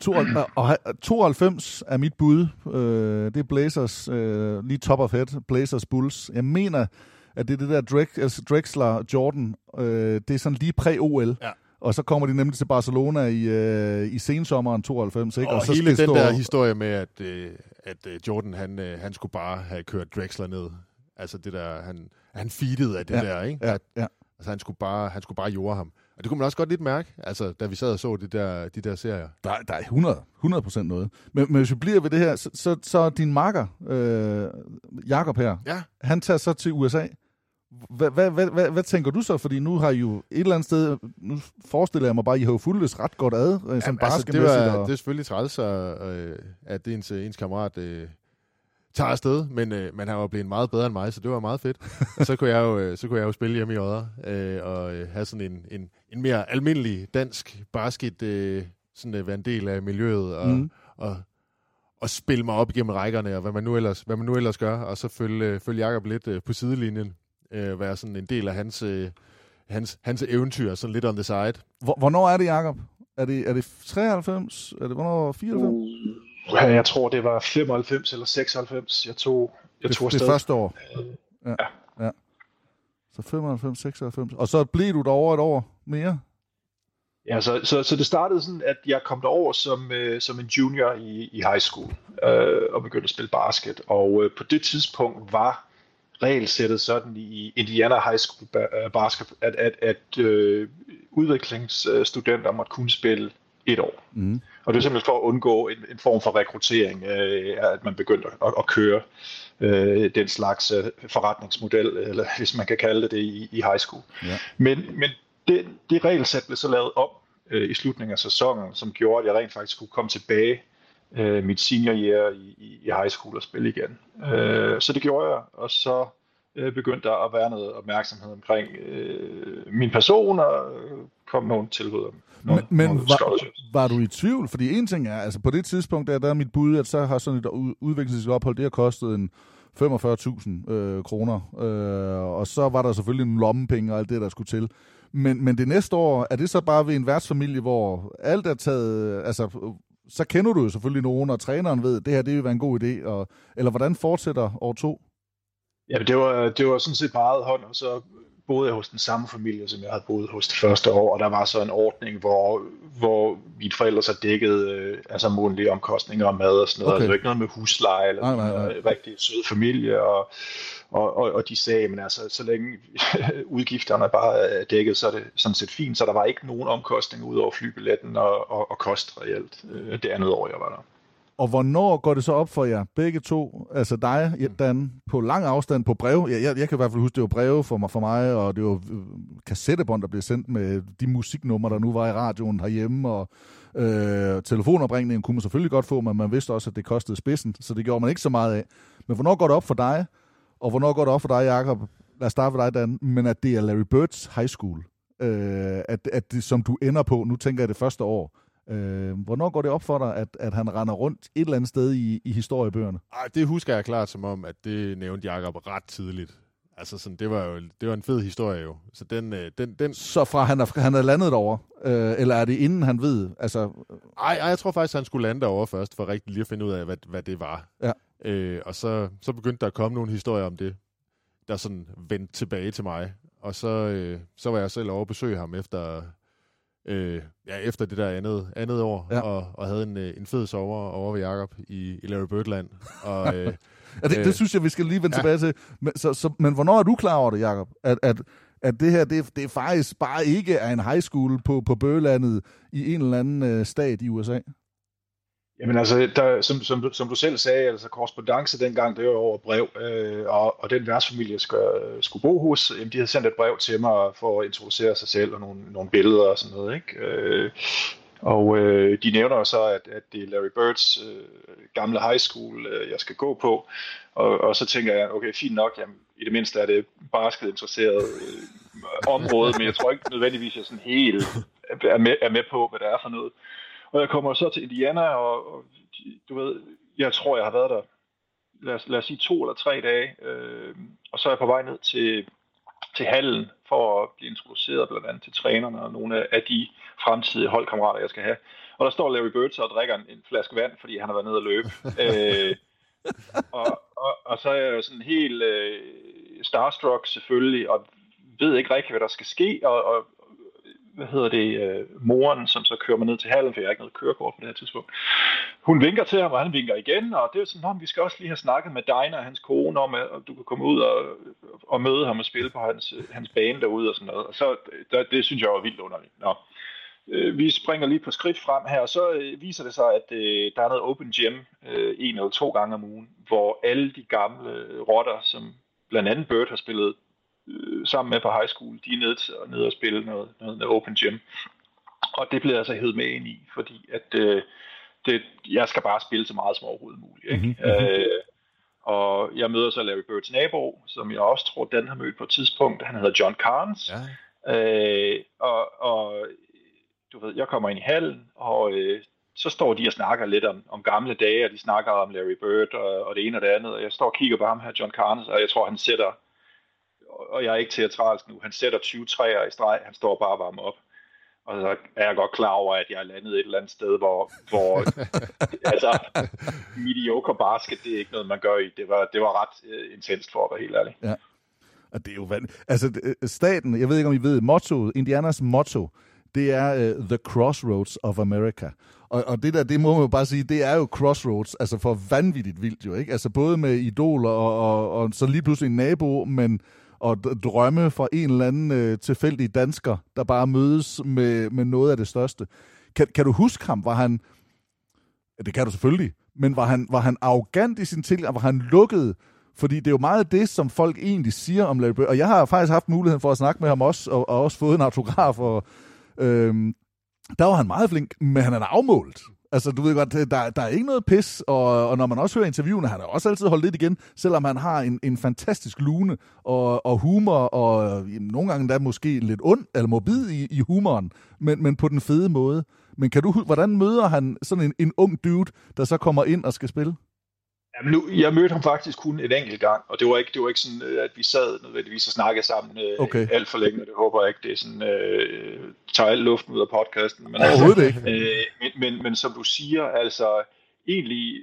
To, og 92 er mit bud. Øh, det er Blazers, øh, lige top of head, Blazers Bulls. Jeg mener, at det er det der Drex, altså Drexler Jordan, øh, det er sådan lige præ-OL. Ja. Og så kommer de nemlig til Barcelona i, øh, i sensommeren 92. Ikke? Og, og så hele den stå... der historie med, at, øh, at øh, Jordan han, øh, han skulle bare have kørt Drexler ned. Altså det der, han, han feedede af det ja. der, ikke? Ja, ja. Altså han skulle bare, han skulle bare jorde ham. Og det kunne man også godt lidt mærke, altså, da vi sad og så de der, de der serier. Der, der er 100, 100% noget. Men, men hvis vi bliver ved det her, så, så, så din makker, øh, Jakob her, ja. han tager så til USA. Hvad, hvad, hvad, hvad, hvad tænker du så? Fordi nu har I jo et eller andet sted, nu forestiller jeg mig bare, at I har jo fulgtes ret godt ad, øh, som altså, det, var, og... det er selvfølgelig træls, øh, at ens, ens kammerat øh, tager afsted, men øh, man har jo blevet meget bedre end mig, så det var meget fedt. så, kunne jeg jo, så kunne jeg jo spille hjemme i Odder, øh, og øh, have sådan en, en, en mere almindelig dansk basket, øh, sådan at være en del af miljøet, og, mm. og, og spille mig op igennem rækkerne, og hvad man nu ellers, hvad man nu ellers gør, og så følge, øh, følge Jacob lidt øh, på sidelinjen, øh, være sådan en del af hans, øh, hans, hans eventyr, sådan lidt on the side. Hvornår er det, Jacob? Er det, er det 93? Er det hvornår 94? Uh, jeg tror, det var 95 eller 96. Jeg tog, jeg det, tog det første år? Ja. ja. ja. Så 95, 96. Og så blev du derovre et år mere? Ja, så, så, så det startede sådan, at jeg kom derover som, øh, som en junior i, i high school øh, og begyndte at spille basket. Og øh, på det tidspunkt var regelsættet sådan i Indiana High School basket, at, at, at øh, udviklingsstudenter måtte kunne spille et år. Mm. Og det er simpelthen for at undgå en, en form for rekruttering, øh, at man begyndte at, at køre øh, den slags øh, forretningsmodel, eller hvis man kan kalde det det, i, i high school. Ja. Men, men det, det regelsæt blev så lavet op øh, i slutningen af sæsonen, som gjorde, at jeg rent faktisk kunne komme tilbage øh, mit senior year i, i, i high school og spille igen. Øh, så det gjorde jeg, og så øh, begyndte der at være noget opmærksomhed omkring øh, min person, og kom nogle tilbud om nogle, Men, men var, var du i tvivl? Fordi en ting er, altså på det tidspunkt, der, der er mit bud, at så har sådan et udviklingsophold, det har kostet en 45.000 øh, kroner, øh, og så var der selvfølgelig nogle lommepenge og alt det, der skulle til. Men, men det næste år, er det så bare ved en værtsfamilie, hvor alt er taget, altså så kender du jo selvfølgelig nogen, og træneren ved, at det her det vil være en god idé, og, eller hvordan fortsætter år to? Ja, det var, det var sådan set meget hånd, og så boede jeg hos den samme familie, som jeg havde boet hos det første år, og der var så en ordning, hvor, hvor mine forældre så dækkede øh, altså månedlige omkostninger og mad og sådan noget. Okay. Var ikke noget med husleje eller nej, nej, nej. Rigtig sød familie, og, og, og, og de sagde, men altså, så længe udgifterne bare er dækket, så er det sådan set fint, så der var ikke nogen omkostninger ud over flybilletten og, og, og kost reelt øh, det andet år, jeg var der. Og hvornår går det så op for jer, begge to, altså dig, Dan, på lang afstand på brev? Jeg, jeg, jeg kan i hvert fald huske, det var breve for mig, for mig og det var øh, kassettebånd, der blev sendt med de musiknumre, der nu var i radioen herhjemme, og øh, telefonopringningen kunne man selvfølgelig godt få, men man vidste også, at det kostede spidsen, så det gjorde man ikke så meget af. Men hvornår går det op for dig, og hvornår går det op for dig, Jacob? Lad os starte med dig, Dan, men at det er Larry Birds High School, øh, at, at det, som du ender på, nu tænker jeg det første år, Øh, hvornår går det op for dig, at, at han render rundt et eller andet sted i, i historiebøgerne? Ej, det husker jeg klart som om, at det nævnte Jacob ret tidligt. Altså, sådan, det var jo det var en fed historie jo. Så, den, øh, den, den... så fra han er, han er landet over, øh, eller er det inden han ved? Altså... Ej, ej, jeg tror faktisk, han skulle lande derovre først, for rigtig lige at finde ud af, hvad, hvad det var. Ja. Øh, og så, så begyndte der at komme nogle historier om det, der sådan vendte tilbage til mig. Og så, øh, så var jeg selv over at besøge ham efter øh, ja, efter det der andet, andet år, ja. og, og havde en, øh, en fed sover over ved Jakob i, i Larry Birdland. Og, øh, ja, det, det synes jeg, vi skal lige vende ja. tilbage til. Men, så, så, men hvornår er du klar over det, Jakob? At, at, at det her, det, det er faktisk bare ikke er en high school på, på Bøgelandet i en eller anden øh, stat i USA? Jamen altså, der, som, som, som du selv sagde, altså korrespondence dengang, det var over brev, øh, og, og den værtsfamilie skulle, skulle bo hos, jamen, de havde sendt et brev til mig for at introducere sig selv og nogle, nogle billeder og sådan noget, ikke? Øh, og øh, de nævner så, at, at det er Larry Birds øh, gamle high school, øh, jeg skal gå på, og, og så tænker jeg, okay, fint nok, jamen, i det mindste er det basket interesseret øh, område, men jeg tror ikke nødvendigvis, at jeg sådan helt er med, er med på, hvad det er for noget. Og jeg kommer så til Indiana, og, og du ved, jeg tror, jeg har været der, lad os, lad os sige to eller tre dage, øh, og så er jeg på vej ned til, til hallen for at blive introduceret blandt andet til trænerne og nogle af de fremtidige holdkammerater, jeg skal have. Og der står Larry Bird og drikker en, en flaske vand, fordi han har været nede og løbe. øh, og, og, og så er jeg jo sådan helt øh, starstruck selvfølgelig, og ved ikke rigtig, hvad der skal ske, og, og hvad hedder det, øh, moren, som så kører mig ned til hallen, for jeg har ikke noget kørekort på det her tidspunkt. Hun vinker til ham, og han vinker igen, og det er sådan, vi skal også lige have snakket med Dina og hans kone om, at du kan komme ud og, og møde ham og spille på hans, hans bane derude og sådan noget. Og så, der, det synes jeg var vildt underligt. Nå. Øh, vi springer lige på skridt frem her, og så øh, viser det sig, at øh, der er noget open gym øh, en eller to gange om ugen, hvor alle de gamle rotter, som blandt andet Bird har spillet øh, sammen med på high school, de er nede, til, nede og spille noget, noget med open gym. Og det bliver altså hævet med ind i, fordi at øh, det, jeg skal bare spille så meget som overhovedet muligt. Ikke? Mm-hmm. Øh, og jeg møder så Larry Birds nabo, som jeg også tror, Dan har mødt på et tidspunkt. Han hedder John Carnes. Ja. Øh, og, og du ved, jeg kommer ind i hallen, og øh, så står de og snakker lidt om, om gamle dage, og de snakker om Larry Bird og, og det ene og det andet, og jeg står og kigger på ham her, John Carnes, og jeg tror, han sætter, og jeg er ikke teatralsk nu, han sætter 20 træer i streg, han står bare og varmer op. Og så er jeg godt klar over, at jeg er landet et eller andet sted, hvor, hvor altså, mediocre basket, det er ikke noget, man gør i. Det var, det var ret uh, intenst for at være helt ærlig. Ja. Og det er jo vand... Altså, øh, staten, jeg ved ikke, om I ved, motto, Indianas motto, det er uh, The Crossroads of America. Og, og det der, det må man jo bare sige, det er jo crossroads, altså for vanvittigt vildt jo, ikke? Altså både med idoler og, og, og så lige pludselig en nabo, men og drømme fra en eller anden øh, tilfældig dansker, der bare mødes med, med noget af det største. Kan, kan du huske ham? Var han, det kan du selvfølgelig, men var han, var han arrogant i sin tilgang? Var han lukket? Fordi det er jo meget det, som folk egentlig siger om Larry Bird. Og jeg har faktisk haft muligheden for at snakke med ham også, og, og også fået en autograf. Og, øhm, der var han meget flink, men han er afmålt. Altså, du ved godt, øh, der, der er ikke noget pis, og, og når man også hører interviewene, han har også altid holdt lidt igen, selvom han har en, en fantastisk lune og, og humor, og jamen, nogle gange der måske lidt ond eller morbid i, i humoren, men, men på den fede måde. Men kan du, hvordan møder han sådan en, en ung dude, der så kommer ind og skal spille? Jamen nu, jeg mødte ham faktisk kun en enkelt gang, og det var ikke, det var ikke sådan, øh, at vi sad nødvendigvis og snakkede sammen øh, okay. alt for længe, og det håber jeg ikke, det er sådan, øh, tager alt luften ud af podcasten. Men, Overhovedet altså, ikke. Øh, men, men, men som du siger, altså egentlig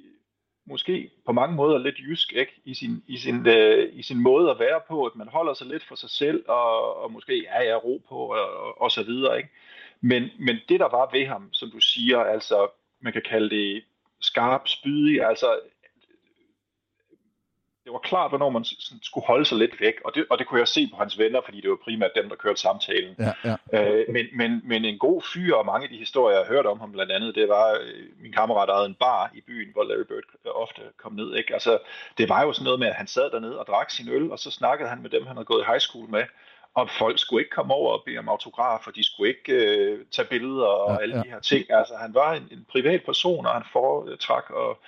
måske på mange måder lidt jysk ikke? I, sin, i, sin, øh, i sin måde at være på, at man holder sig lidt for sig selv, og, og måske ja, jeg ro på, og, og, og så videre. Ikke? Men, men det der var ved ham, som du siger, altså man kan kalde det skarp, spydig, altså det var klart, hvornår man skulle holde sig lidt væk, og det, og det kunne jeg se på hans venner, fordi det var primært dem, der kørte samtalen. Ja, ja. Øh, men, men, men en god fyr, og mange af de historier, jeg har hørt om ham blandt andet, det var, øh, min kammerat ejede en bar i byen, hvor Larry Bird ofte kom ned. Ikke? Altså, det var jo sådan noget med, at han sad dernede og drak sin øl, og så snakkede han med dem, han havde gået i high school med, og folk skulle ikke komme over og bede om autografer, de skulle ikke øh, tage billeder og ja, alle ja. de her ting. Altså, han var en, en privat person, og han foretrak og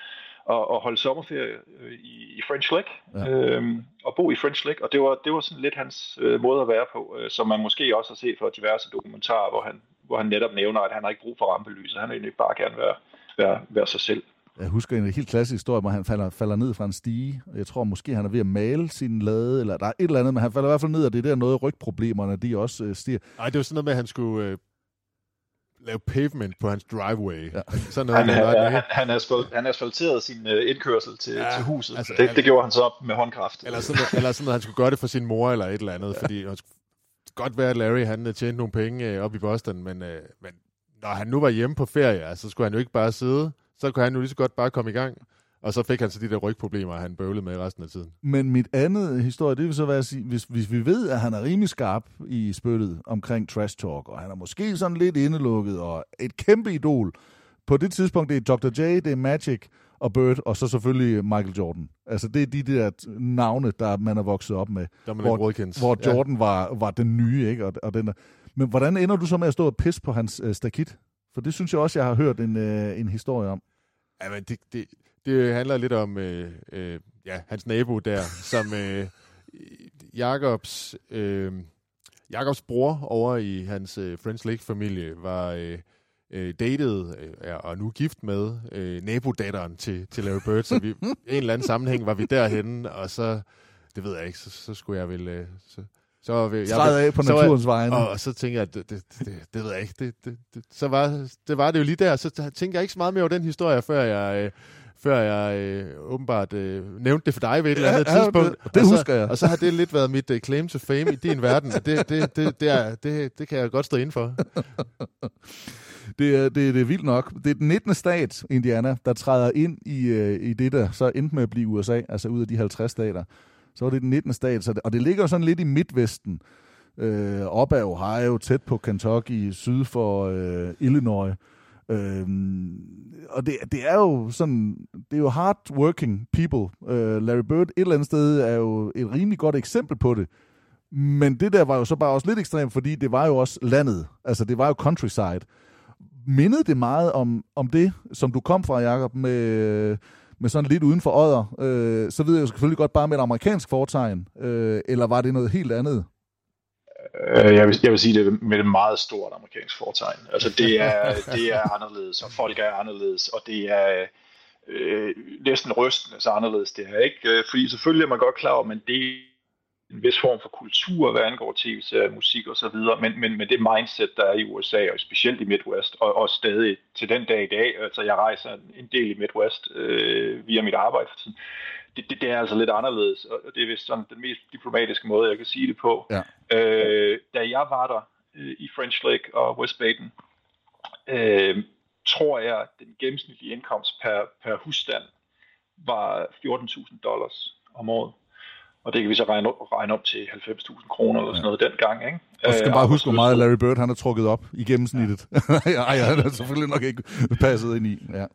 og, og holde sommerferie øh, i, i French Lick, ja. øhm, og bo i French Lick, og det var, det var sådan lidt hans øh, måde at være på, øh, som man måske også har set fra diverse dokumentarer, hvor han, hvor han netop nævner, at han har ikke brug for rampelys, og han vil egentlig bare gerne være, være, være sig selv. Jeg husker en helt klassisk historie, hvor han falder, falder ned fra en stige. Jeg tror måske, han er ved at male sin lade, eller der er et eller andet, men han falder i hvert fald ned, og det er der noget rygproblemerne, de også øh, stiger. Nej, det var sådan noget med, at han skulle øh, lave pavement på hans driveway. Ja. Sådan noget, han, han, han, han, han, asfalt, han asfalterede sin uh, indkørsel til, ja, til huset. Altså, det, det gjorde han så med håndkraft. Eller sådan, noget, eller sådan noget, han skulle gøre det for sin mor eller et eller andet, ja. fordi det godt være, at Larry han øh, tjente nogle penge uh, op i Boston, men, uh, men når han nu var hjemme på ferie, så altså, skulle han jo ikke bare sidde, så kunne han jo lige så godt bare komme i gang. Og så fik han så de der rygproblemer, han bøvlede med resten af tiden. Men mit andet historie, det vil så være at sige, hvis, hvis vi ved, at han er rimelig skarp i spyttet omkring trash talk, og han er måske sådan lidt indelukket, og et kæmpe idol. På det tidspunkt, det er Dr. J, det er Magic og Bird, og så selvfølgelig Michael Jordan. Altså, det er de der navne, der man er vokset op med. Der hvor, hvor Jordan ja. var, var den nye, ikke? Og, og den der. Men hvordan ender du så med at stå og pisse på hans øh, stakit? For det synes jeg også, jeg har hørt en, øh, en historie om. Jamen, det, det, det handler lidt om øh, øh, ja, hans nabo der, som øh, Jakobs, øh, Jakobs bror over i hans øh, Friends Lake-familie var, øh, øh, datet øh, og nu gift med øh, nabodatteren til, til Larry Bird, så vi, i en eller anden sammenhæng var vi derhenne, og så, det ved jeg ikke, så, så skulle jeg vel... Øh, så, så var vi, jeg, af på naturens vegne. Og, og så tænker jeg, det, det, det, det ved jeg ikke, det, det, det, så var det, var det jo lige der, så tænker jeg ikke så meget mere over den historie, før jeg... Øh, før jeg øh, åbenbart øh, nævnte det for dig ved et eller andet ja, tidspunkt. Det, det og så, husker jeg. Og så har det lidt været mit uh, claim to fame i din verden. Det, det, det, det, er, det, det kan jeg godt stå ind for. det, er, det, det er vildt nok. Det er den 19. stat, Indiana, der træder ind i, øh, i det, der så endte med at blive USA, altså ud af de 50 stater. Så var det den 19. stat, så det, og det ligger sådan lidt i midtvesten, øh, op ad Ohio, tæt på Kentucky, syd for øh, Illinois. Øhm, og det, det er jo sådan, det er jo hard-working people. Øh, Larry Bird et eller andet sted er jo et rimelig godt eksempel på det. Men det der var jo så bare også lidt ekstremt, fordi det var jo også landet. Altså det var jo countryside. Mindede det meget om, om det, som du kom fra, Jacob, med, med sådan lidt uden for ådder? Øh, så ved jeg jo selvfølgelig godt bare med et amerikansk fortegn. Øh, eller var det noget helt andet? Øh, jeg, vil, jeg vil sige det med et meget stort amerikansk fortegn. Altså det er, det er anderledes, og folk er anderledes, og det er øh, næsten rystende så anderledes det er ikke. Øh, fordi selvfølgelig er man godt klar over, at man det en vis form for kultur, hvad angår tv-serier, musik og så videre, men, men, men det mindset, der er i USA, og specielt i Midwest, og, og stadig til den dag i dag, altså jeg rejser en del i Midwest øh, via mit arbejde for tiden, det, det, det er altså lidt anderledes, og det er vist sådan den mest diplomatiske måde, jeg kan sige det på. Ja. Øh, da jeg var der øh, i French Lake og West Baden, øh, tror jeg, at den gennemsnitlige indkomst per, per husstand var 14.000 dollars om året. Og det kan vi så regne, regne op til 90.000 kroner eller sådan noget ja. dengang. Ikke? Og skal øh, bare huske, hvor meget Larry Bird han har trukket op i gennemsnittet. Ja. Ej, han har selvfølgelig nok ikke passet ind i. Ja.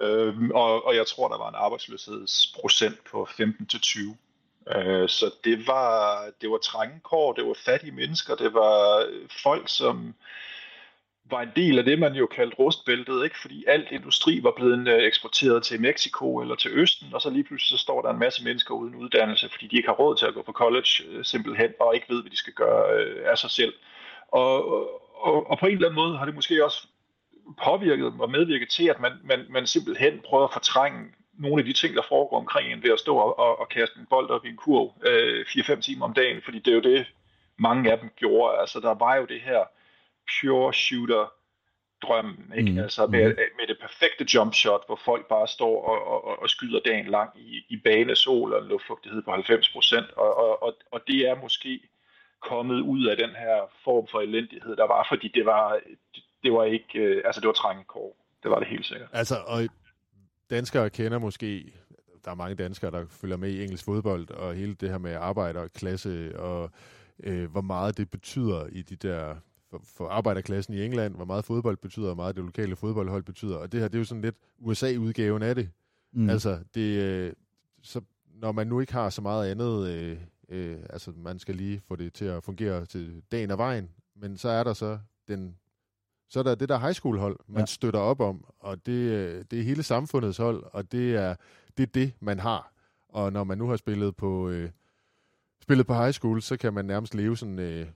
Øhm, og, og jeg tror, der var en arbejdsløshedsprocent på 15-20. Øh, så det var, det var trængekår, det var fattige mennesker, det var øh, folk, som var en del af det, man jo kaldte rustbæltet, ikke? fordi alt industri var blevet øh, eksporteret til Mexico eller til Østen, og så lige pludselig så står der en masse mennesker uden uddannelse, fordi de ikke har råd til at gå på college øh, simpelthen, og ikke ved, hvad de skal gøre af sig selv. Og, og, og på en eller anden måde har det måske også påvirket og medvirket til, at man, man, man simpelthen prøver at fortrænge nogle af de ting, der foregår omkring en ved at stå og, og kaste en bold op i en kurv øh, 4-5 timer om dagen, fordi det er jo det, mange af dem gjorde. Altså, der var jo det her pure shooter drømmen, ikke? Mm. Altså med, mm. med det perfekte jump shot, hvor folk bare står og, og, og skyder dagen lang i, i bane, sol og en luftfugtighed på 90%, og, og, og, og det er måske kommet ud af den her form for elendighed, der var, fordi det var, det var ikke, øh, altså det var trængekår. Det var det helt sikkert. Altså, og danskere kender måske, der er mange danskere, der følger med i engelsk fodbold, og hele det her med arbejder og klasse, og øh, hvor meget det betyder i de der, for, for arbejderklassen i England, hvor meget fodbold betyder, hvor meget det lokale fodboldhold betyder, og det her, det er jo sådan lidt USA-udgaven af det. Mm. Altså, det, øh, så når man nu ikke har så meget andet, øh, øh, altså man skal lige få det til at fungere til dagen og vejen, men så er der så den så er der det der high school hold, man ja. støtter op om, og det, øh, det er hele samfundets hold, og det er, det er det, man har. Og når man nu har spillet på, øh, spillet på high school, så kan man nærmest leve sådan, øh,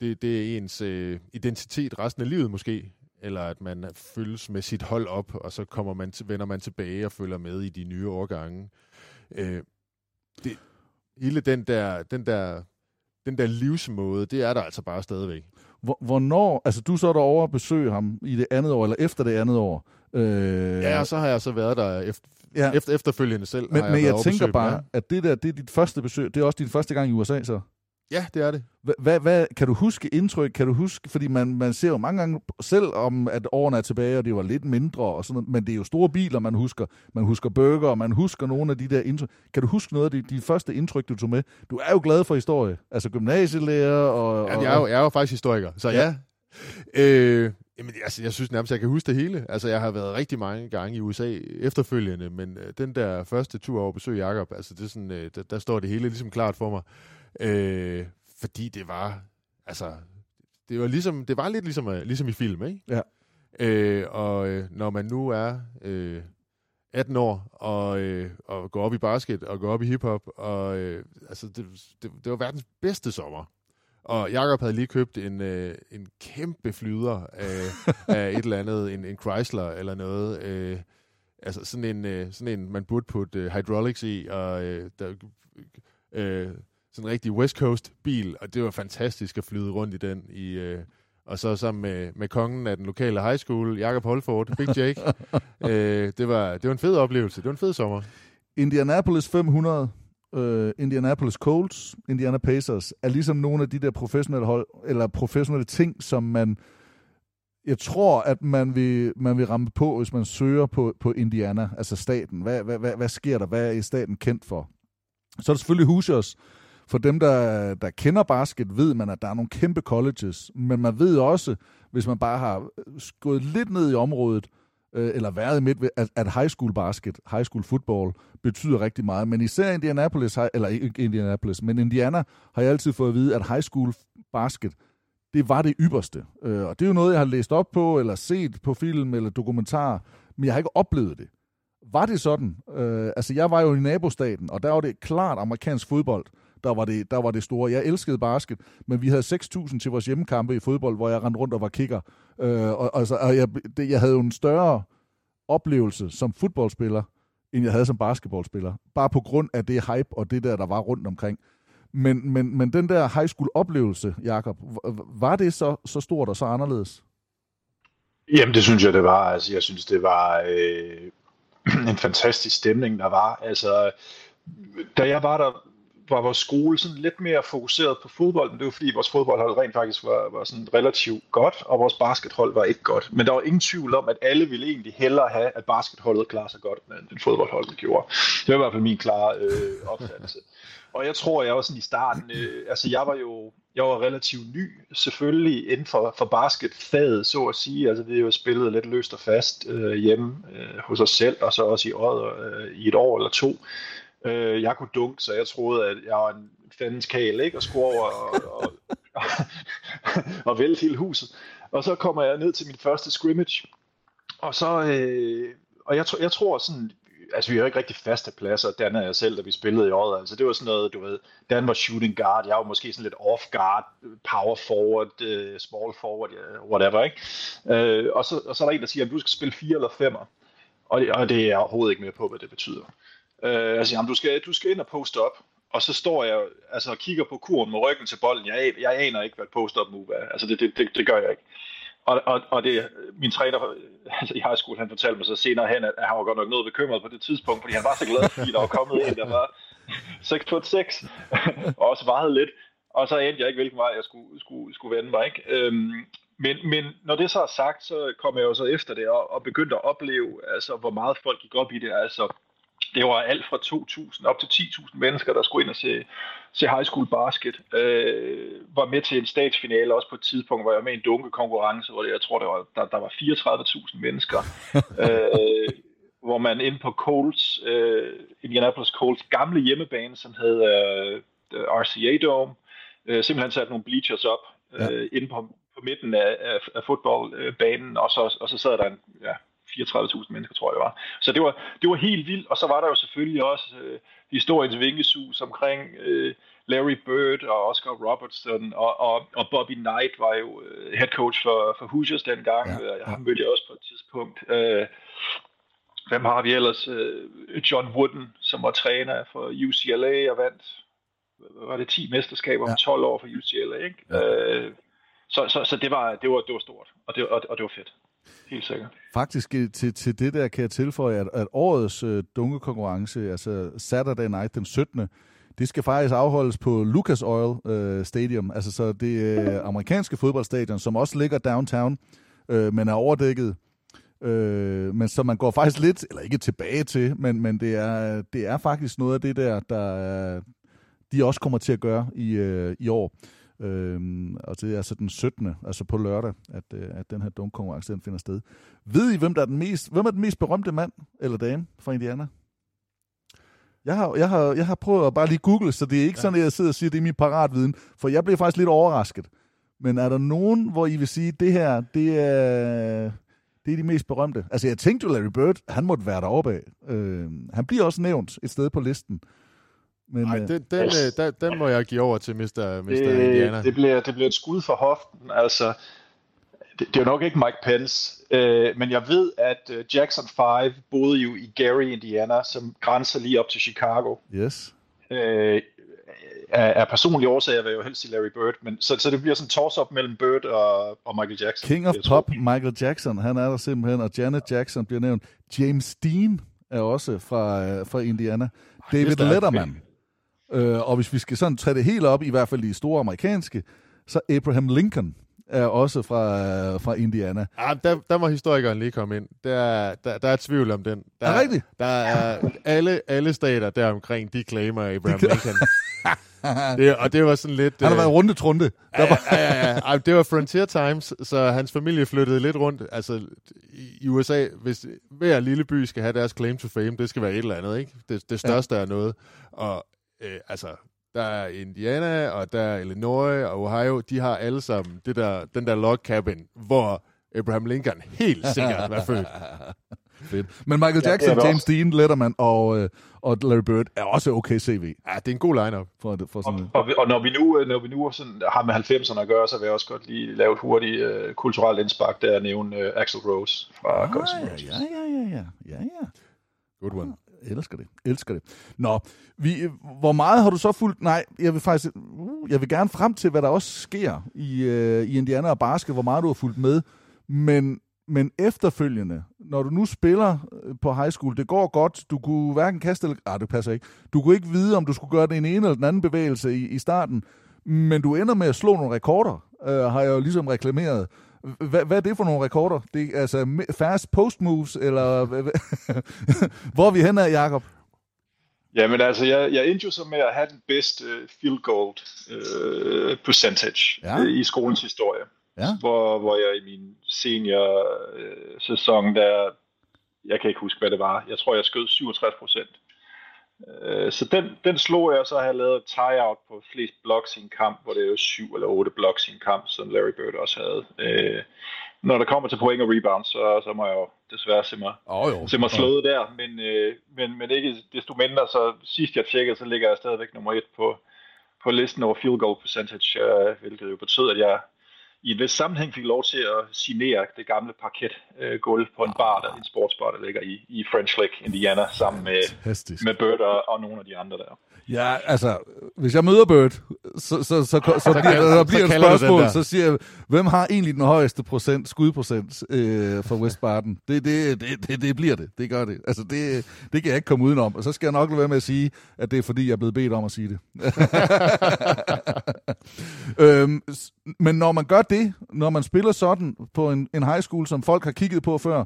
det, det er ens øh, identitet resten af livet måske, eller at man følges med sit hold op, og så kommer man til, vender man tilbage og følger med i de nye årgange. Øh, det, hele den der, den der, den der livsmåde, det er der altså bare stadigvæk. Hvornår, altså du så er der over at besøge ham i det andet år, eller efter det andet år? Øh, ja, så har jeg så været der efter, ja. efter, efterfølgende selv. Men, jeg, men jeg tænker bare, at det der, det er dit første besøg, det er også din første gang i USA så? Ja, det er det. Hvad, hvad, kan du huske indtryk? Kan du huske, fordi man, man ser jo mange gange selv om, at årene er tilbage, og det var lidt mindre og sådan noget, men det er jo store biler, man husker. Man husker bøger, og man husker nogle af de der indtryk. Kan du huske noget af de, de første indtryk, du tog med? Du er jo glad for historie. Altså gymnasielærer og... Ja, jeg er jo, jeg er jo faktisk historiker, så ja. ja. Øh, jamen, altså, jeg synes nærmest, jeg kan huske det hele. Altså, jeg har været rigtig mange gange i USA efterfølgende, men øh, den der første tur over besøg Jacob, altså, det er sådan, øh, der, der står det hele ligesom klart for mig. Øh, fordi det var, altså, det var ligesom, det var lidt ligesom, øh, ligesom i film, ikke? Ja. Øh, og øh, når man nu er øh, 18 år og, øh, og går op i basket og går op i hiphop, og øh, altså, det, det, det var verdens bedste sommer. Og Jakob havde lige købt en, øh, en kæmpe flyder af, af et eller andet, en, en Chrysler eller noget. Øh, altså sådan en, øh, sådan en, man burde putte øh, hydraulics i, og øh, der, øh, sådan en rigtig West Coast bil, og det var fantastisk at flyde rundt i den i... Øh, og så sammen med, med kongen af den lokale high school, Jakob Holford, Big Jake. øh, det, var, det var en fed oplevelse. Det var en fed sommer. Indianapolis 500, øh, Indianapolis Colts, Indiana Pacers, er ligesom nogle af de der professionelle hold, eller professionelle ting, som man, jeg tror, at man vil, man vil ramme på, hvis man søger på, på Indiana, altså staten. Hvad, hvad, hvad, hvad sker der? Hvad er staten kendt for? Så er der selvfølgelig Hoosiers. For dem, der, der kender basket, ved man, at der er nogle kæmpe colleges. Men man ved også, hvis man bare har øh, gået lidt ned i området, øh, eller været midt ved, at, at high school basket, high school football, betyder rigtig meget. Men især Indianapolis, eller ikke Indianapolis, men Indiana har jeg altid fået at vide, at high school basket, det var det ypperste. Øh, og det er jo noget, jeg har læst op på, eller set på film eller dokumentar, men jeg har ikke oplevet det. Var det sådan? Øh, altså, jeg var jo i nabostaten, og der var det klart amerikansk fodbold, der var det, der var det store. Jeg elskede basket, men vi havde 6.000 til vores hjemmekampe i fodbold, hvor jeg rendte rundt og var kicker. Øh, og, altså, og jeg, det, jeg havde jo en større oplevelse som fodboldspiller, end jeg havde som basketballspiller. Bare på grund af det hype og det der, der var rundt omkring. Men, men, men den der high school oplevelse, Jakob, var det så, så stort og så anderledes? Jamen, det synes jeg, det var. Altså, jeg synes, det var øh, en fantastisk stemning, der var. Altså, da jeg var der, var vores skole sådan lidt mere fokuseret på fodbolden. Det var fordi vores fodboldhold rent faktisk var, var sådan relativt godt, og vores baskethold var ikke godt. Men der var ingen tvivl om, at alle ville egentlig hellere have, at basketholdet klarer sig godt, end den fodboldholdet gjorde. Det var i hvert fald min klare øh, opfattelse. Og jeg tror, jeg var sådan i starten, øh, altså jeg var jo jeg var relativt ny, selvfølgelig inden for, for basketfaget, så at sige. Altså vi har jo spillet lidt løst og fast øh, hjemme øh, hos os selv, og så også i Odder øh, i et år eller to. Øh, jeg kunne dunk, så jeg troede, at jeg var en fandens kæl, ikke? Og skulle over og, og, og, og vælte hele huset. Og så kommer jeg ned til min første scrimmage, og så, øh, og jeg, jeg tror sådan, altså vi har ikke rigtig faste pladser, Dan og jeg selv, da vi spillede i året, altså det var sådan noget, du ved, Dan var shooting guard, jeg var måske sådan lidt off guard, power forward, uh, small forward, yeah, whatever, ikke? Uh, og, så, og så er der en, der siger, at du skal spille fire eller femmer, og, og det er jeg overhovedet ikke med på, hvad det betyder. Øh, altså, jamen, du skal, du skal ind og poste op. Og så står jeg altså, og kigger på kuren med ryggen til bolden. Jeg, jeg aner ikke, hvad et post-up move er. Altså, det, det, det, det gør jeg ikke. Og, og, og det, min træner altså, i high school, han fortalte mig så senere hen, at han var godt nok noget bekymret på det tidspunkt, fordi han var så glad, fordi der var kommet en, der var 6 foot 6, og også vejede lidt. Og så endte jeg ikke, hvilken vej jeg skulle, skulle, skulle vende mig. Ikke? Øhm, men, men når det så er sagt, så kom jeg jo så efter det og, og begyndte at opleve, altså, hvor meget folk gik op i det. Altså, det var alt fra 2.000 op til 10.000 mennesker, der skulle ind og se, se high school basket. Øh, var med til en statsfinale også på et tidspunkt, hvor jeg var med i en dunkekonkurrence, hvor det, jeg tror, der var, der, der var 34.000 mennesker. øh, hvor man inde på Colts, øh, Indianapolis Colts gamle hjemmebane, som hed øh, RCA Dome, øh, simpelthen sat nogle bleachers op øh, ja. inde på, på midten af, af, af fodboldbanen, og så, og så sad der en, ja, 34.000 mennesker, tror jeg det var. Så det var, det var helt vildt, og så var der jo selvfølgelig også øh, historiens vingesus omkring øh, Larry Bird og Oscar Robertson, og, og, og Bobby Knight var jo øh, head coach for, for Hoosiers dengang. Ja, ja. Ham mødte jeg også på et tidspunkt. Øh, hvem har vi ellers? Øh, John Wooden, som var træner for UCLA og vandt var det 10 mesterskaber om 12 år for UCLA, ikke? Ja. Øh, så, så, så det var det var det var stort, og det og, og det var fedt. Helt sikkert. Faktisk øh, til, til det der kan jeg tilføje, at, at årets uh, dunkekonkurrence, altså Saturday Night den 17., det skal faktisk afholdes på Lucas Oil uh, Stadium, altså så det uh, amerikanske fodboldstadion, som også ligger downtown, uh, men er overdækket. Uh, men så man går faktisk lidt, eller ikke tilbage til, men, men det, er, det er faktisk noget af det der, der de også kommer til at gøre i, uh, i år. Øhm, og det er altså den 17. altså på lørdag, at, øh, at den her dunkkonkurrence den finder sted. Ved I, hvem der er den mest, hvem er den mest berømte mand eller dame fra Indiana? Jeg har, jeg, har, jeg har prøvet at bare lige google, så det er ikke ja. sådan, at jeg sidder og siger, at det er min paratviden, for jeg blev faktisk lidt overrasket. Men er der nogen, hvor I vil sige, at det her, det er, det er de mest berømte? Altså, jeg tænkte jo, Larry Bird, han måtte være deroppe af. Øh, han bliver også nævnt et sted på listen. Men, Nej, øh, den, den, Yes. øh, den, den må jeg give over til Mr. Mr. det, Indiana. det, bliver, det bliver et skud for hoften. Altså, det, det er jo nok ikke Mike Pence, øh, men jeg ved, at øh, Jackson 5 boede jo i Gary, Indiana, som grænser lige op til Chicago. Yes. Øh, af, af personlige årsager vil jeg jo helst sige Larry Bird, men så, så det bliver sådan en toss-up mellem Bird og, og Michael Jackson. King of. Pop, Michael Jackson, han er der simpelthen, og Janet Jackson bliver nævnt. James Dean er også fra, fra Indiana. David. Letterman. Øh, og hvis vi skal sådan tage det helt op, i hvert fald de store amerikanske, så Abraham Lincoln er også fra, øh, fra Indiana. Ja, der, der må historikeren lige komme ind. Der, der, der er tvivl om den. Der, Er rigtigt? Der er alle, alle stater der omkring, de claimer Abraham Lincoln. det, og det var sådan lidt... Han har øh, været runde trunde. Ja, ja, ja, ja. Det var Frontier Times, så hans familie flyttede lidt rundt. Altså, i i USA, hvis hver lille by skal have deres claim to fame, det skal være et eller andet, ikke? Det, det største ja. er noget. Og øh, altså, der er Indiana, og der er Illinois og Ohio, de har alle sammen det der, den der log cabin, hvor Abraham Lincoln helt sikkert var født. Fedt. Men Michael Ja, Jackson, det James Dean, Letterman og, øh, og Larry Bird er også okay CV. Ja, det er en god lineup. For, for sådan, Og, vi- og når vi nu, øh, når vi nu sådan, har med 90'erne at gøre, så vil jeg også godt lige lave et hurtigt øh, kulturelt indspark, der at nævne øh, Axl Rose fra ah, Guns N' ja, Roses. ja, ja, ja, ja, ja, ja. Good one. Elsker det, elsker det. Nå, vi, hvor meget har du så fulgt? Nej, jeg vil faktisk, uh, jeg vil gerne frem til, hvad der også sker i, uh, i Indiana og basket, hvor meget du har fulgt med. Men, men efterfølgende, når du nu spiller øh, på high school, det går godt, du kunne hverken kaste eller... Ah, det passer ikke. Du kunne ikke vide, om du skulle gøre den ene eller den anden bevægelse i, i starten, men du ender med at slå nogle rekorder, uh, har jeg jo ligesom reklameret. Hvad, hvad er det for nogle rekorder? Det er altså fast post moves, eller hvor er vi hen af, Jacob? Jamen altså, jeg, jeg endte jo så med at have den bedste øh, field goal øh, percentage ja. øh, i skolens historie. Ja. Hvor, hvor jeg i min senior øh, sæson, der, jeg kan ikke huske, hvad det var, jeg tror, jeg skød 67 procent. Øh, så den, den slog jeg, så har jeg lavet et tie-out på flest blocks i en kamp, hvor det er jo syv eller otte blocks i en kamp, som Larry Bird også havde. Øh, når der kommer til point og rebound, så, så må jeg jo desværre se mig, oh, jo. se mig slået der, men, øh, men, men ikke desto mindre, så sidst jeg tjekkede, så ligger jeg stadigvæk nummer et på, på listen over field goal percentage, øh, hvilket jo betød, at jeg i en vis sammenhæng fik lov til at signere det gamle parket øh, gulv på en bar, der, en sportsbar, der ligger i, i French Lick, Indiana, sammen med, Fantastisk. med Bird og, og nogle af de andre der. Ja, altså, hvis jeg møder Bird, så, så, så, så, så, så bliver, der så bliver et du den spørgsmål, så siger jeg, hvem har egentlig den højeste procent, skudprocent øh, for West Barton? Det, det, det, det, det bliver det. Det gør det. Altså, det, det kan jeg ikke komme udenom. Og så skal jeg nok lade være med at sige, at det er fordi, jeg er blevet bedt om at sige det. øhm, men når man gør det, når man spiller sådan på en, en high school, som folk har kigget på før,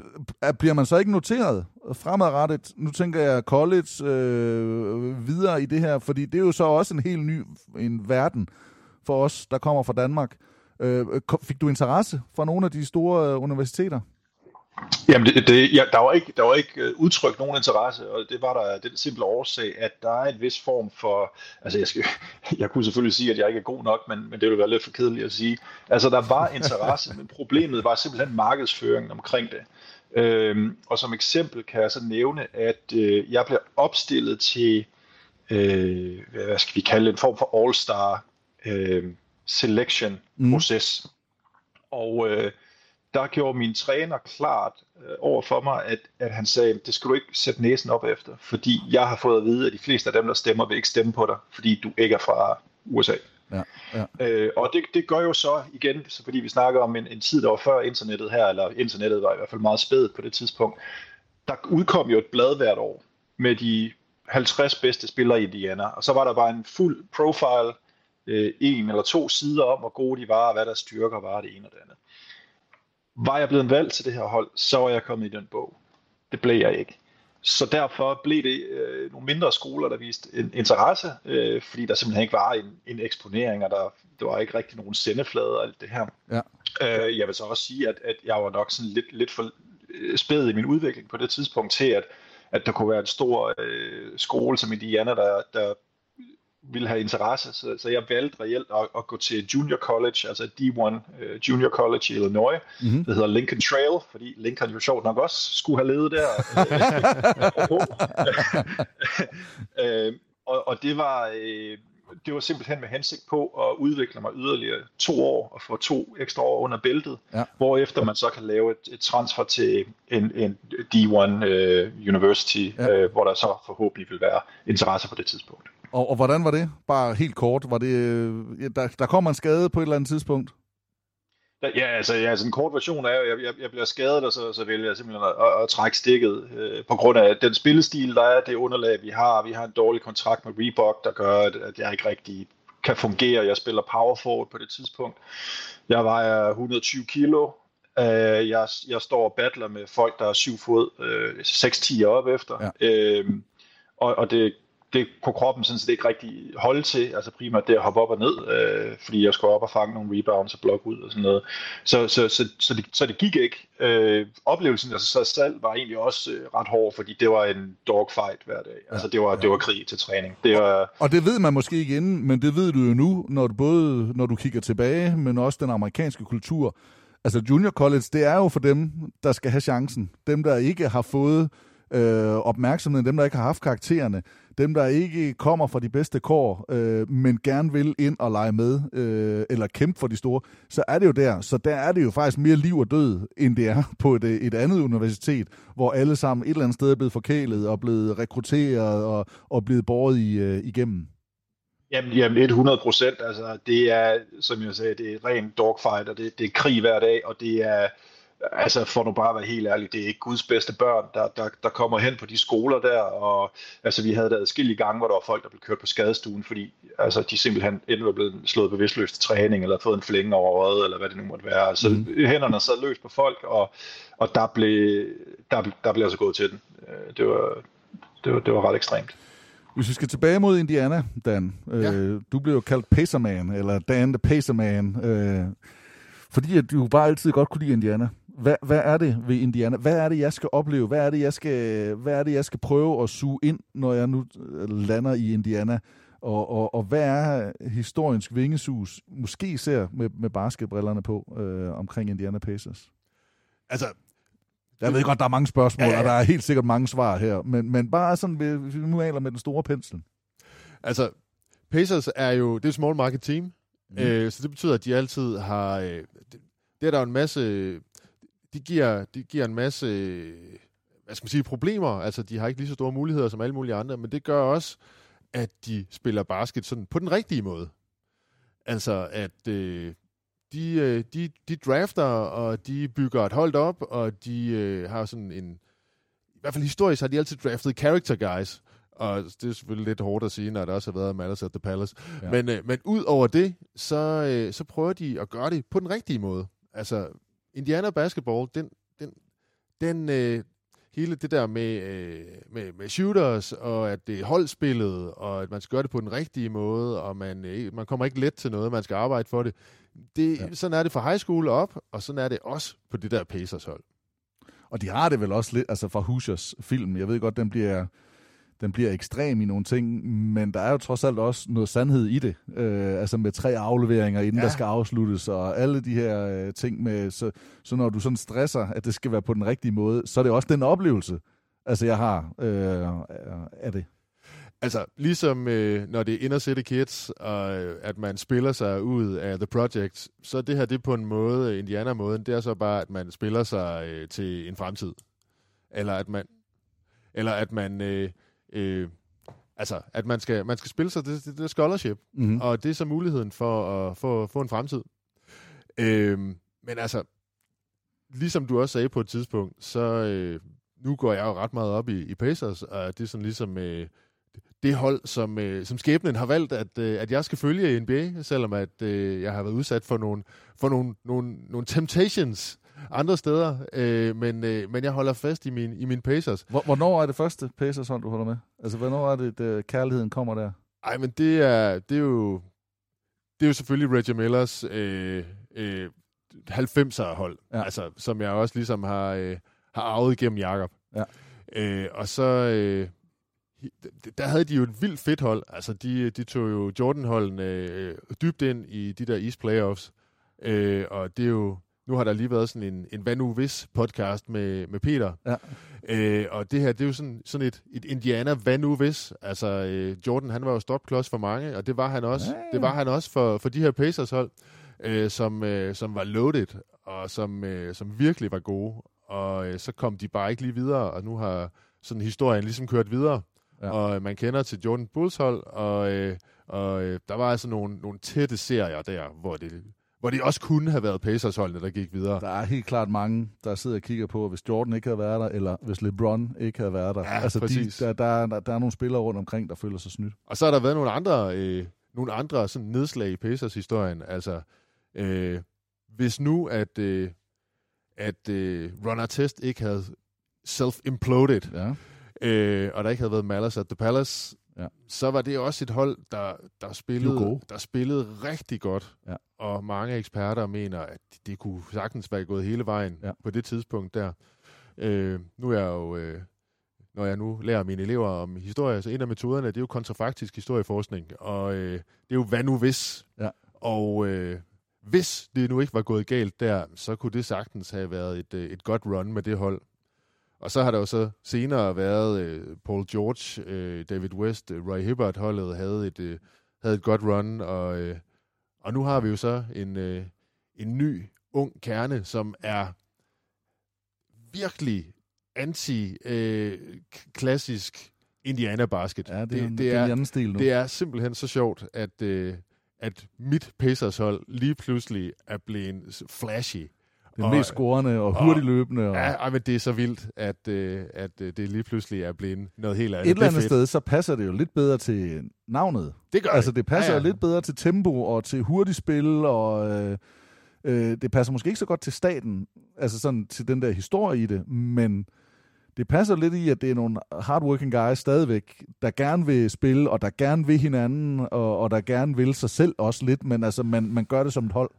Øh, øh, bliver man så ikke noteret fremadrettet? Nu tænker jeg college øh, videre i det her, fordi det er jo så også en helt ny en verden for os, der kommer fra Danmark. Øh, øh fik du interesse fra nogle af de store universiteter? Jamen, det, det, ja, der var ikke, der var ikke øh, udtrykt nogen interesse, og det var der den simple årsag, at der er en vis form for, altså jeg, skal, jeg kunne selvfølgelig sige, at jeg ikke er god nok, men, men det ville være lidt for kedeligt at sige. Altså, der var interesse, men problemet var simpelthen markedsføringen omkring det. Øhm, og som eksempel kan jeg så nævne, at øh, jeg blev opstillet til, øh, hvad skal vi kalde det, en form for all-star øh, selection proces. Og øh, der gjorde min træner klart øh, over for mig, at, at han sagde, det skal du ikke sætte næsen op efter, fordi jeg har fået at vide, at de fleste af dem, der stemmer, vil ikke stemme på dig, fordi du ikke er fra USA. Ja, ja. Øh, og det, det gør jo så igen, så fordi vi snakker om en, en tid, der var før internettet her, eller internettet var i hvert fald meget spædet på det tidspunkt, der udkom jo et blad hvert år med de 50 bedste spillere i Indiana, og så var der bare en fuld profile, øh, en eller to sider om, hvor gode de var, og hvad deres styrker var, det ene og det andet. Var jeg blevet valgt til det her hold, så var jeg kommet i den bog. Det blev jeg ikke. Så derfor blev det øh, nogle mindre skoler, der viste en interesse, øh, fordi der simpelthen ikke var en, en eksponering, og der, der var ikke rigtig nogen sendeflade og alt det her. Ja. Øh, jeg vil så også sige, at, at jeg var nok sådan lidt, lidt for øh, spæd i min udvikling på det tidspunkt til, at, at der kunne være en stor øh, skole som Indiana, der, der ville have interesse. Så, så jeg valgte reelt at, at gå til junior college, altså D1 øh, junior college i Illinois. Mhm. Det hedder Lincoln Trail, fordi Lincoln jo sjovt nok også skulle have levet der. øh, øh, og, og det var... Øh, det var simpelthen med hensigt på at udvikle mig yderligere to år og få to ekstra år under bæltet, ja. hvorefter man så kan lave et, et transfer til en, en D1 uh, øh, University, ja. uh, hvor der så forhåbentlig vil være interesse på det tidspunkt. Og, og hvordan var det? Bare helt kort. Var det, øh, der, der kommer en skade på et eller andet tidspunkt? Ja, altså, ja, altså en kort version er, at jeg, jeg, jeg bliver skadet, og så, så vælger jeg simpelthen at, at, at trække stikket øh, på grund af den spillestil, der er, det underlag, vi har. Vi har en dårlig kontrakt med Reebok, der gør, at, at jeg ikke rigtig kan fungere. Jeg spiller power forward på det tidspunkt. Jeg vejer 120 kilo. Øh, jeg, jeg står og battler med folk, der er 7 fod, øh, 6-10 op efter. Ja. Øh, og, og det det kunne kroppen sådan set ikke rigtig holde til, altså primært det at hoppe op og ned, øh, fordi jeg skulle op og fange nogle rebounds og blokke ud og sådan noget. Så, så, så, så, det, så det gik ikke. Øh, oplevelsen af sig selv var egentlig også øh, ret hård, fordi det var en dogfight hver dag. Altså det var, ja. det var krig til træning. Det var, og det ved man måske ikke inden, men det ved du jo nu, når du både når du kigger tilbage, men også den amerikanske kultur. Altså junior college, det er jo for dem, der skal have chancen. Dem, der ikke har fået øh, opmærksomheden, dem, der ikke har haft karaktererne dem, der ikke kommer fra de bedste kår, øh, men gerne vil ind og lege med, øh, eller kæmpe for de store, så er det jo der. Så der er det jo faktisk mere liv og død, end det er på et, øh, et andet universitet, hvor alle sammen et eller andet sted er blevet forkælet og blevet rekrutteret og, og blevet båret i, øh, igennem. Jamen, jamen 100 procent. Altså, det er, som jeg sagde, det er ren dogfight, og det, det er krig hver dag, og det er altså for nu bare at være helt ærlig, det er ikke Guds bedste børn, der, der, der kommer hen på de skoler der, og altså vi havde der adskillige gange, hvor der var folk, der blev kørt på skadestuen, fordi altså, de simpelthen enten var blevet slået bevidstløst til træning, eller fået en flænge over øjet, eller hvad det nu måtte være. Altså mm. hænderne sad løs på folk, og, og der, blev, der, der blev altså gået til den. Øh, det var, det var, det var ret ekstremt. Hvis vi skal tilbage mod Indiana, Dan. Ja. Øh, du blev jo kaldt Pacerman, eller Dan the Pacerman, øh, fordi at du bare altid godt kunne lide Indiana. Hvad, hvad er det ved Indiana? Hvad er det, jeg skal opleve? Hvad er det, jeg skal, hvad er det, jeg skal prøve at suge ind, når jeg nu øh, lander i Indiana? Og, og, og hvad er historiens vingesus, måske ser med, med basketbrillerne på, øh, omkring Indiana Pacers? Altså, jeg ved godt, der er mange spørgsmål, ja, ja. og der er helt sikkert mange svar her, men, men bare sådan, hvis vi nu maler med den store pensel. Altså, Pacers er jo, det er et small market team, mm. øh, så det betyder, at de altid har, øh, det, det er der jo en masse de giver, de giver en masse hvad skal man sige, problemer. Altså, de har ikke lige så store muligheder som alle mulige andre, men det gør også, at de spiller basket sådan på den rigtige måde. Altså, at øh, de, øh, de, de drafter, og de bygger et hold op, og de øh, har sådan en... I hvert fald historisk har de altid draftet character guys, og det er selvfølgelig lidt hårdt at sige, når der også har været Matters at the Palace. Ja. Men, øh, men ud over det, så, øh, så prøver de at gøre det på den rigtige måde. Altså, Indiana basketball, den, den, den øh, hele det der med, øh, med, med shooters, og at det er holdspillet, og at man skal gøre det på den rigtige måde, og man, øh, man kommer ikke let til noget, man skal arbejde for det. det ja. Sådan er det fra high school op, og sådan er det også på det der Pacers hold. Og de har det vel også lidt, altså fra Hoosiers film, jeg ved godt, den bliver den bliver ekstrem i nogle ting, men der er jo trods alt også noget sandhed i det. Øh, altså med tre afleveringer, inden ja. der skal afsluttes, og alle de her øh, ting med, så, så når du sådan stresser, at det skal være på den rigtige måde, så er det også den oplevelse, altså jeg har øh, af det. Altså, ligesom øh, når det er inner city kids, og øh, at man spiller sig ud af The Project, så det her, det er på en måde, Indiana-måden, det er så bare, at man spiller sig øh, til en fremtid. Eller at man, eller at man øh, Øh, altså, at man skal, man skal spille sig det, det, det scholarship, mm-hmm. og det er så muligheden for at få, få en fremtid. Øh, men altså, ligesom du også sagde på et tidspunkt, så øh, nu går jeg jo ret meget op i, i Pacers, og det er sådan ligesom øh, det hold, som, øh, som skæbnen har valgt, at, øh, at jeg skal følge i NBA, selvom at øh, jeg har været udsat for nogle, for nogle, nogle, nogle temptations andre steder, øh, men, øh, men jeg holder fast i min, i min Pacers. Hvornår er det første Pacers du holder med? Altså, hvornår er det, at kærligheden kommer der? Ej, men det er, det er jo det er jo selvfølgelig Reggie Millers øh, øh, 90'er hold, ja. altså, som jeg også ligesom har, øh, har arvet igennem Jakob. Ja. Øh, og så... Øh, der havde de jo et vildt fedt hold. Altså, de, de tog jo Jordan-holdene øh, dybt ind i de der East Playoffs. Øh, og det er jo nu har der lige været sådan en, en Hvad nu hvis podcast med, med Peter. Ja. Øh, og det her, det er jo sådan, sådan et, et Indiana Hvad nu hvis. Altså, øh, Jordan, han var jo stopklods for mange, og det var han også. Ja, ja. Det var han også for, for de her Pacers hold, øh, som, øh, som var loaded, og som, øh, som virkelig var gode. Og øh, så kom de bare ikke lige videre, og nu har sådan historien ligesom kørt videre. Ja. Og øh, man kender til Jordan Bulls hold, og, øh, og øh, der var altså nogle, nogle tætte serier der, hvor det, hvor det også kunne have været Pacers-holdene, der gik videre. Der er helt klart mange, der sidder og kigger på, hvis Jordan ikke havde været der, eller hvis LeBron ikke havde været der. Ja, altså, de, præcis. der, der, der, der er nogle spillere rundt omkring, der føler sig snydt. Og så har der været nogle andre, øh, nogle andre sådan nedslag i Pacers-historien. Altså, øh, hvis nu, at, øh, at øh, Ron Artest ikke havde self-imploded, Ja. øh, og der ikke havde været Malice at the Palace, Ja. så var det også et hold, der, der, spillede, der spillede rigtig godt. Ja. Og mange eksperter mener, at det kunne sagtens være gået hele vejen Ja. på det tidspunkt der. Øh, nu er jeg jo... Øh, når jeg nu lærer mine elever om historie, så en af metoderne, det er jo kontrafaktisk historieforskning, og øh, det er jo hvad nu hvis. Ja. Og øh, hvis det nu ikke var gået galt der, så kunne det sagtens have været et, øh, et godt run med det hold. Og så har der jo så senere været øh, Paul George, øh, David West, øh, Roy Hibbert holdet havde et, øh, havde et godt run, og, øh, og nu har vi jo så en, øh, en ny ung kerne, som er virkelig anti-klassisk Indiana basket. Ja, det er, det, det er anden stil nu. Det er simpelthen så sjovt, at, øh, at mit Pacers-hold lige pludselig er blevet flashy. Det er mest scorende og hurtigt løbende. Og... Ja, men det er så vildt, at, øh, at øh, det lige pludselig er blevet noget helt andet. Et eller Det er andet sted, så passer det jo lidt bedre til navnet. Det gør Altså, det. passer Ja, ja, ja. ja. lidt bedre til tempo og til hurtigt spil, og øh, øh, det passer måske ikke så godt til staten, altså sådan til den der historie i det, men det passer lidt i, at det er nogle hardworking guys stadigvæk, der gerne vil spille, og der gerne vil hinanden, og, og der gerne vil sig selv også lidt, men altså, man, man gør det som et hold.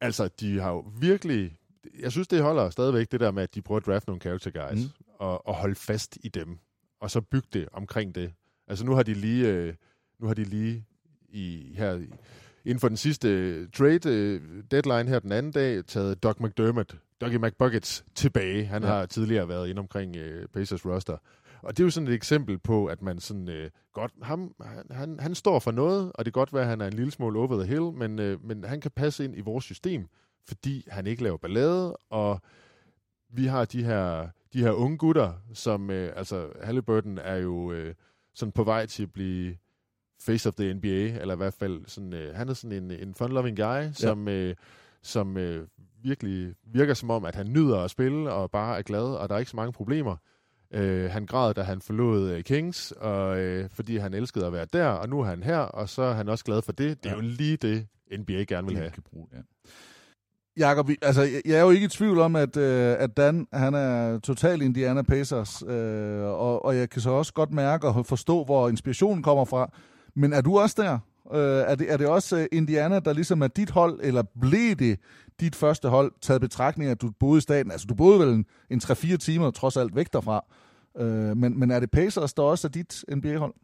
Altså, de har jo virkelig... Jeg synes, det holder stadigvæk det der med, at de prøver at drafte nogle character guys, Mm. og, og holde fast i dem, og så bygge det omkring det. Altså, nu har de lige, øh, nu har de lige i, her, inden for den sidste øh, trade øh, deadline her den anden dag, taget Doug McDermott, Dougie McBuckets, tilbage. Han Ja. ja. har tidligere været inde omkring øh, Pacers roster. Og det er jo sådan et eksempel på, at man sådan øh, godt, ham, han, han, han står for noget, og det kan godt være, at han er en lille smule over the hill, men, øh, men han kan passe ind i vores system, fordi han ikke laver ballade, og vi har de her, de her unge gutter, som, øh, altså Halliburton er jo øh, sådan på vej til at blive face of the NBA, eller i hvert fald sådan, øh, han er sådan en, en fun-loving guy, som, øh, som øh, virkelig virker som om, at han nyder at spille, og bare er glad, og der er ikke så mange problemer. Øh, han græd, da han forlod øh, Kings, og, øh, fordi han elskede at være der, og nu er han her, og så er han også glad for det. Det er Ja. jo lige det, NBA gerne vil have. kan bruge, ja. Jakob, altså, jeg- er jo ikke i tvivl om, at, øh, at Dan, han er total Indiana Pacers, øh, og, og jeg kan så også godt mærke og forstå, hvor inspirationen kommer fra. Men er du også der? Øh, er, det, er det også øh, Indiana, der ligesom er dit hold, eller blev det dit første hold, taget i betragtning, af, at du boede i staten? Altså, du boede vel en, en 3-4 timer, trods alt væk derfra. Øh, men, men er det Pacers, der også er dit NBA-hold?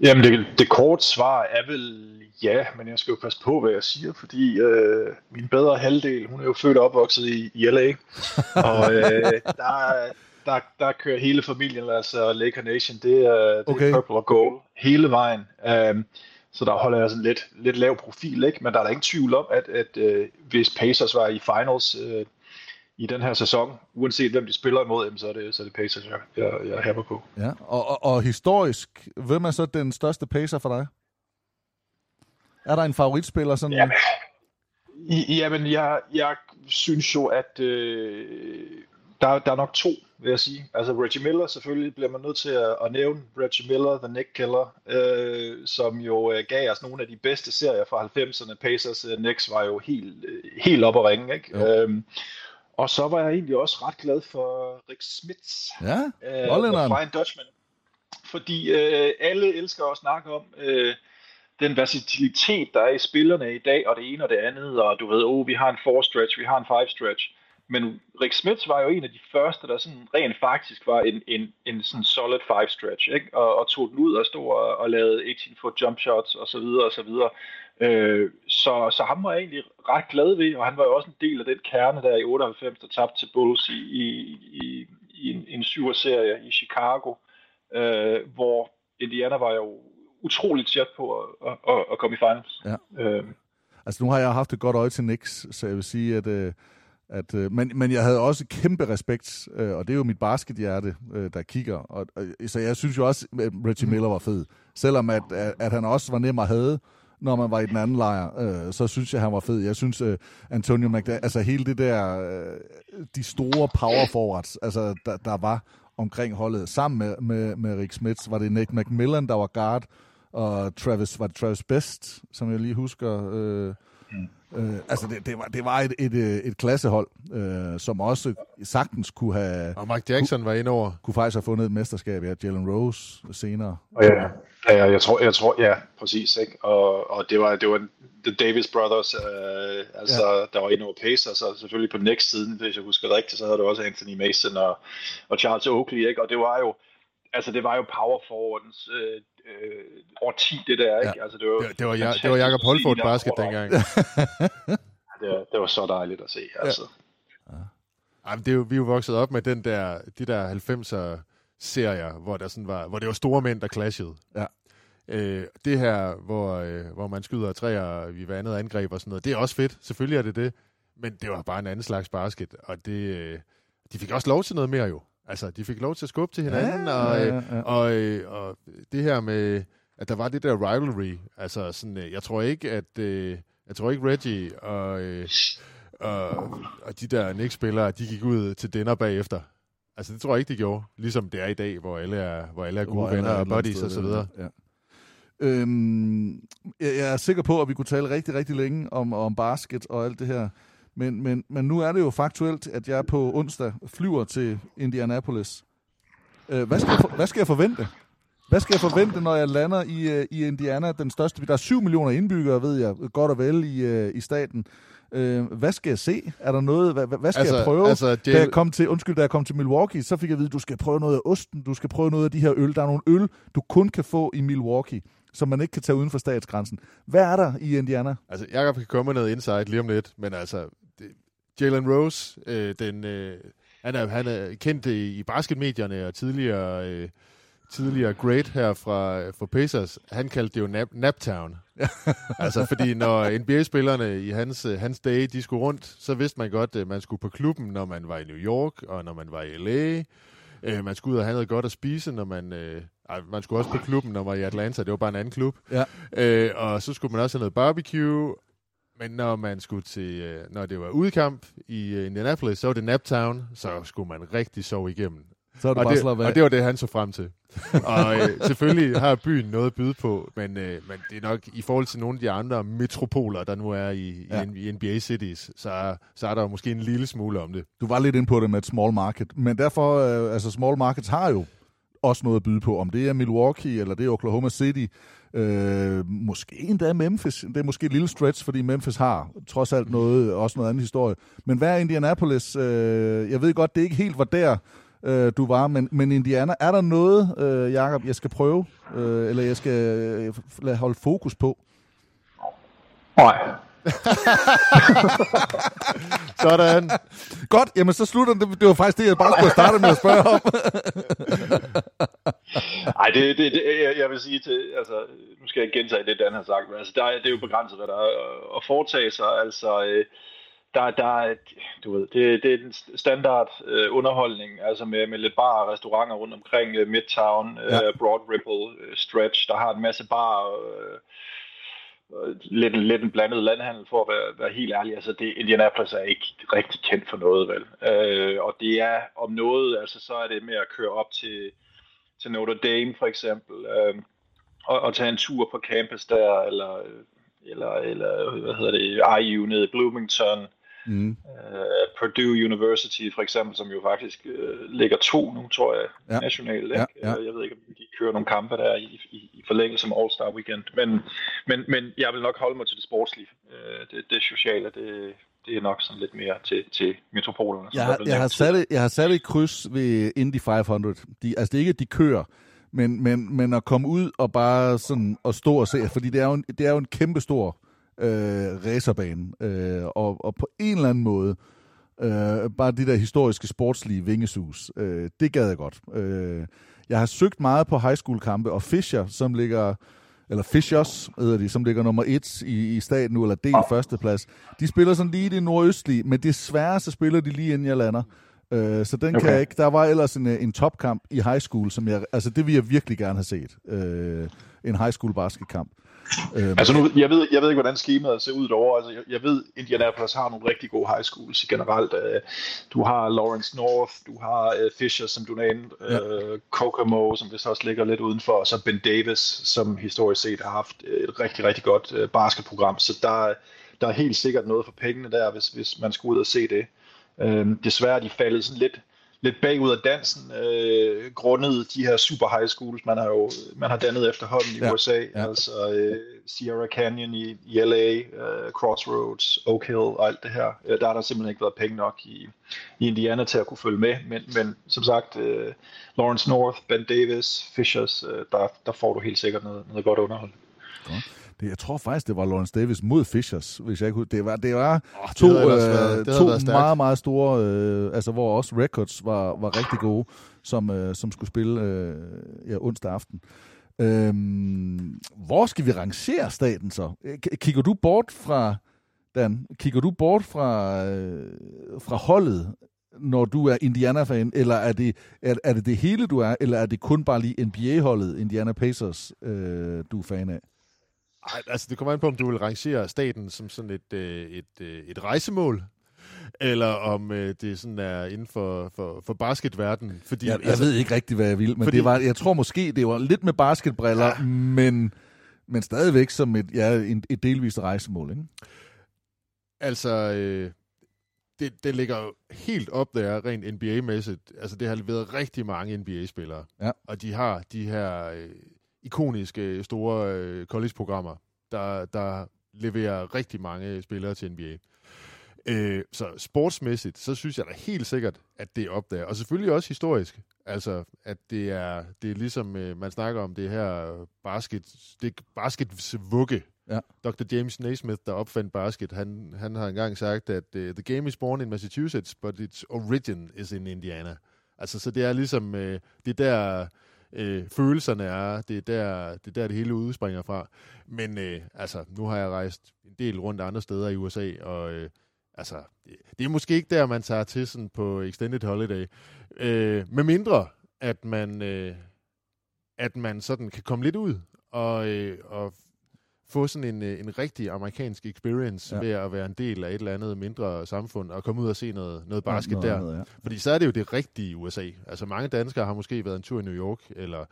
Jamen, det, det korte svar er vel ja, men jeg skal jo passe på, hvad jeg siger, fordi øh, min bedre halvdel, hun er jo født og opvokset i, i LA, og øh, der, der, der kører hele familien, altså Laker Nation, det er, det Okay. er purple og gold hele vejen. Um, så der holder jeg sådan lidt, lidt lav profil, ikke? men der er da ingen tvivl om, at, at øh, hvis Pacers var i finals øh, i den her sæson, uanset hvem de spiller imod, jamen, så, er det, så er det Pacers, jeg, jeg, jeg hammer på. Ja, og, og, og historisk, hvem er så den største pacer for dig? Er der en favoritspiller sådan? Ja, I- Jamen, jeg, jeg synes jo, at øh, der, der er nok to, vil jeg sige. Altså Reggie Miller, selvfølgelig bliver man nødt til at, at nævne Reggie Miller, The Nick Killer, øh, som jo øh, gav os nogle af de bedste serier fra 90'erne. Pacers øh, Knicks var jo helt, øh, helt op at ringe, ikke? Øhm, og så var jeg egentlig også ret glad for Rick Smits. Ja, øh, Flying Dutchman. Fordi øh, alle elsker at snakke om øh, den versatilitet, der er i spillerne i dag, og det ene og det andet, og du ved, oh, vi har en four stretch, vi har en five stretch. Men Rick Smits var jo en af de første, der sådan rent faktisk var en, en, en sådan solid five stretch, ikke? Og, og tog den ud og stod og, og lavede 18 foot jump shots og så videre og så videre. Øh, så, så ham var jeg egentlig ret glad ved, og han var jo også en del af den kerne der i 98, der tabte til Bulls i, i, i, i en, en syver-serie i Chicago, øh, hvor Indiana var jo utroligt tæt på at, at, at komme i finals. Ja. Øh. Altså nu har jeg haft et godt øje til Knicks, så jeg vil sige, at... Øh, at, øh, men, men jeg havde også kæmpe respekt, øh, og det er jo mit baskethjerte, øh, der kigger. Og, og, så jeg synes jo også, at Reggie mm. Miller var fed. Selvom at, at, at han også var nem at have, når man var i den anden lejr, øh, så synes jeg, han var fed. Jeg synes, øh, Antonio McDaniel, altså hele det der, øh, de store power forwards, altså der, der var omkring holdet, sammen med, med, med Rick Smits, var det Nick McMillan, der var guard, og Travis, var det Travis Best, som jeg lige husker, øh, Øh, altså, det, det, var, det var et, et, et klassehold, øh, som også sagtens kunne have... Og Mike Jackson kunne, var ind over. Kunne faktisk have fundet et mesterskab, ja, Jalen Rose senere. Og ja, ja, jeg tror, jeg tror, ja, præcis, ikke? Og, og det var, det var The Davis Brothers, øh, altså, ja. der var ind over Pacers, og selvfølgelig på next siden, hvis jeg husker rigtigt, så havde du også Anthony Mason og, og Charles Oakley, ikke? Og det var jo, altså det var jo power forwardens øh, øh, årti, det der, ikke? Ja. Altså, det, var, det, det, var, ja, det var Jacob Holford basket dengang. det, var, det var så dejligt at se, altså. Ja. Jamen, det er jo, vi er jo vokset op med den der, de der 90'er serier, hvor, der sådan var, hvor det var store mænd, der clashede. Ja. Øh, det her, hvor, øh, hvor man skyder træer i hver andet angreb og sådan noget, det er også fedt. Selvfølgelig er det det. Men det var bare en anden slags basket, og det, øh, de fik også lov til noget mere jo. Altså, de fik lov til at skubbe til hinanden, ja, og, ja, ja, ja. Og, og, øh, og det her med, at der var det der rivalry, altså sådan, øh, jeg tror ikke, at, øh, jeg tror ikke Reggie og, og, og de der Knicks-spillere, de gik ud til dinner bagefter. Altså, det tror jeg ikke, de gjorde. Ligesom det er i dag, hvor alle er, hvor alle er gode hvor venner og buddies og så videre. Ja. Øhm, jeg er sikker på, at vi kunne tale rigtig, rigtig længe om, om basket og alt det her. Men, men, men nu er det jo faktuelt, at jeg på onsdag flyver til Indianapolis. Øh, hvad, skal jeg for, hvad skal jeg forvente? Hvad skal jeg forvente, når jeg lander i, øh, i Indiana, den største? Der er 7 millioner indbyggere, ved jeg, godt og vel i, øh, i staten. Øh, hvad skal jeg se? Er der noget, hvad, hvad skal altså, jeg prøve? Altså, det... da jeg kom til, undskyld, da jeg kom til Milwaukee, så fik jeg at vide, du skal prøve noget af osten, du skal prøve noget af de her øl. Der er nogle øl, du kun kan få i Milwaukee som man ikke kan tage uden for statsgrænsen. Hvad er der i Indiana? Altså, jeg kan komme med noget insight lige om lidt, men altså, Jalen Rose, øh, den, øh, han, er, han er kendt i, i basketmedierne og tidligere, øh, tidligere great her fra, fra Pacers. Han kaldte det jo nap, Naptown. altså, fordi når NBA-spillerne i hans, øh, hans dage, de skulle rundt, så vidste man godt, at man skulle på klubben, når man var i New York, og når man var i LA. Øh, man skulle ud og have noget godt at spise, når man... Øh, man skulle også på klubben, når man var i Atlanta. Det var bare en anden klub. Ja. Øh, og så skulle man også have noget barbecue, men når man skulle til, øh, når det var udkamp i øh, Indianapolis, så var det Naptown, så skulle man rigtig sove igennem. Så er det og, det, og det var det, han så frem til. og øh, selvfølgelig har byen noget at byde på, men, øh, men det er nok i forhold til nogle af de andre metropoler, der nu er i, ja. i, i NBA cities, så, så er der måske en lille smule om det. Du var lidt ind på det med et small market, men derfor, øh, altså small markets har jo også noget at byde på. Om det er Milwaukee, eller det er Oklahoma City, øh, måske endda Memphis. Det er måske et lille stretch, fordi Memphis har trods alt noget, også noget andet historie. Men hvad er Indianapolis? Øh, jeg ved godt, det ikke helt var der, øh, du var, men, men Indiana, er der noget, øh, Jacob, jeg skal prøve, øh, eller jeg skal øh, holde fokus på? Nej. Sådan. Godt, jamen så slutter det. Det var faktisk det, jeg bare skulle starte med at spørge om. Nej, det, det, det, jeg, jeg vil sige til, altså, nu skal jeg gentage det, Dan har sagt, men altså, der, det er jo begrænset, hvad der er at foretage sig, altså, øh, der, der er, du ved, det, det er en standard øh, underholdning, altså med, med lidt bar og restauranter rundt omkring øh, Midtown, øh, ja. Broad Ripple øh, Stretch, der har en masse bar, øh, lidt, lidt en blandet landhandel, for at være, være helt ærlig. Altså, det, Indianapolis er ikke rigtig kendt for noget, vel? Øh, og det er om noget, altså så er det med at køre op til, til Notre Dame, for eksempel, øh, og, og tage en tur på campus der, eller, eller, eller hvad hedder det, IU nede i Bloomington, Mm. Uh, Purdue University for eksempel, som jo faktisk uh, ligger to nu, tror jeg, ja. nationalt. Ja, ja. Jeg ved ikke, om de kører nogle kampe der i, i, i forlængelse som All-Star Weekend. Men, men, men jeg vil nok holde mig til det sportslige. Uh, det, det sociale, det, det er nok sådan lidt mere til, til metropolerne. Jeg, har, jeg, har sat, jeg har sat et kryds ved Indy 500. De, altså det er ikke, at de kører, men, men, men at komme ud og bare sådan og stå og se, fordi det er jo en, det er jo en kæmpe stor øh, racerbane. Øh, og, og på en eller anden måde, øh, bare de der historiske sportslige vingesus, øh, det gad jeg godt. Øh, jeg har søgt meget på high school kampe, og Fischer, som ligger eller Fishers, hedder de, som ligger nummer et i, i staten nu, eller del førsteplads. De spiller sådan lige i det nordøstlige, men desværre så spiller de lige inden jeg lander. Øh, så den okay. kan jeg ikke. Der var ellers en, en topkamp i high school, som jeg, altså det vil jeg virkelig gerne have set. Øh, en high school basketkamp. Øh, altså nu, jeg ved, jeg ved ikke, hvordan skemaet ser ud derovre. Altså, jeg, jeg ved, Indianapolis har nogle rigtig gode high schools generelt. Uh, du har Lawrence North, du har uh, Fisher, som du nævnte, ja. uh, Kokomo, som vist også ligger lidt udenfor, og så Ben Davis, som historisk set har haft et rigtig, rigtig godt uh, basketprogram. Så der, der er helt sikkert noget for pengene der, hvis, hvis man skulle ud og se det. Uh, desværre er de faldet sådan lidt lidt bagud af dansen, øh, grundet de her super high schools, man har jo man har dannet efterhånden i ja. USA, ja. altså øh, Sierra Canyon i, i LA, øh, Crossroads, Oak Hill og alt det her. Øh, der har der simpelthen ikke været penge nok i, i Indiana til at kunne følge med, men, men som sagt, øh, Lawrence North, Ben Davis, Fishers, øh, der, der får du helt sikkert noget, noget godt underhold. Godt. Det, jeg tror faktisk, det var Lawrence Davis mod Fishers, hvis jeg kunne. Det var, det var oh, to, det været, øh, to meget, meget store, øh, altså hvor også records var, var rigtig gode, som, øh, som skulle spille øh, ja, onsdag aften. Øhm, hvor skal vi rangere staten så? Kigger du bort fra, Dan, kigger du bort fra, øh, fra holdet, når du er Indiana-fan, eller er det, er, er det det hele, du er, eller er det kun bare lige NBA-holdet, Indiana Pacers, øh, du er fan af? Ej, altså det kommer an på, om du vil rangere staten som sådan et, øh, et, øh, et rejsemål, eller om øh, det sådan er inden for, for, for basketverden. Fordi, jeg, jeg altså, ved ikke rigtig, hvad jeg vil, men fordi, det var, jeg tror måske, det var lidt med basketbriller, ja. men, men stadigvæk som et, ja, et, et delvist rejsemål. Ikke? Altså, øh, det, det ligger helt op der, rent NBA-mæssigt. Altså, det har leveret rigtig mange NBA-spillere. Ja. Og de har de her... Øh, ikoniske store øh, college-programmer, der, der leverer rigtig mange spillere til NBA. Øh, så sportsmæssigt, så synes jeg da helt sikkert, at det er op der. Og selvfølgelig også historisk. Altså, at det er, det er ligesom, øh, man snakker om det her basket, det basketsvugge. Ja. Dr. James Naismith, der opfandt basket, han, han har engang sagt, at uh, the game is born in Massachusetts, but its origin is in Indiana. Altså, så det er ligesom, uh, det er der øh, følelserne er. Det er, der, det er der, det hele udspringer fra. Men øh, altså, nu har jeg rejst en del rundt andre steder i USA, og øh, altså, det, det er måske ikke der, man tager til sådan på Extended Holiday. Øh, med mindre, at man, øh, at man sådan kan komme lidt ud og, øh, og få sådan en, øh, en rigtig amerikansk experience ja. ved at være en del af et eller andet mindre samfund og komme ud og se noget, noget basket noget, der. Ja. Fordi så er det jo det rigtige USA. Altså mange danskere har måske været en tur i New York eller,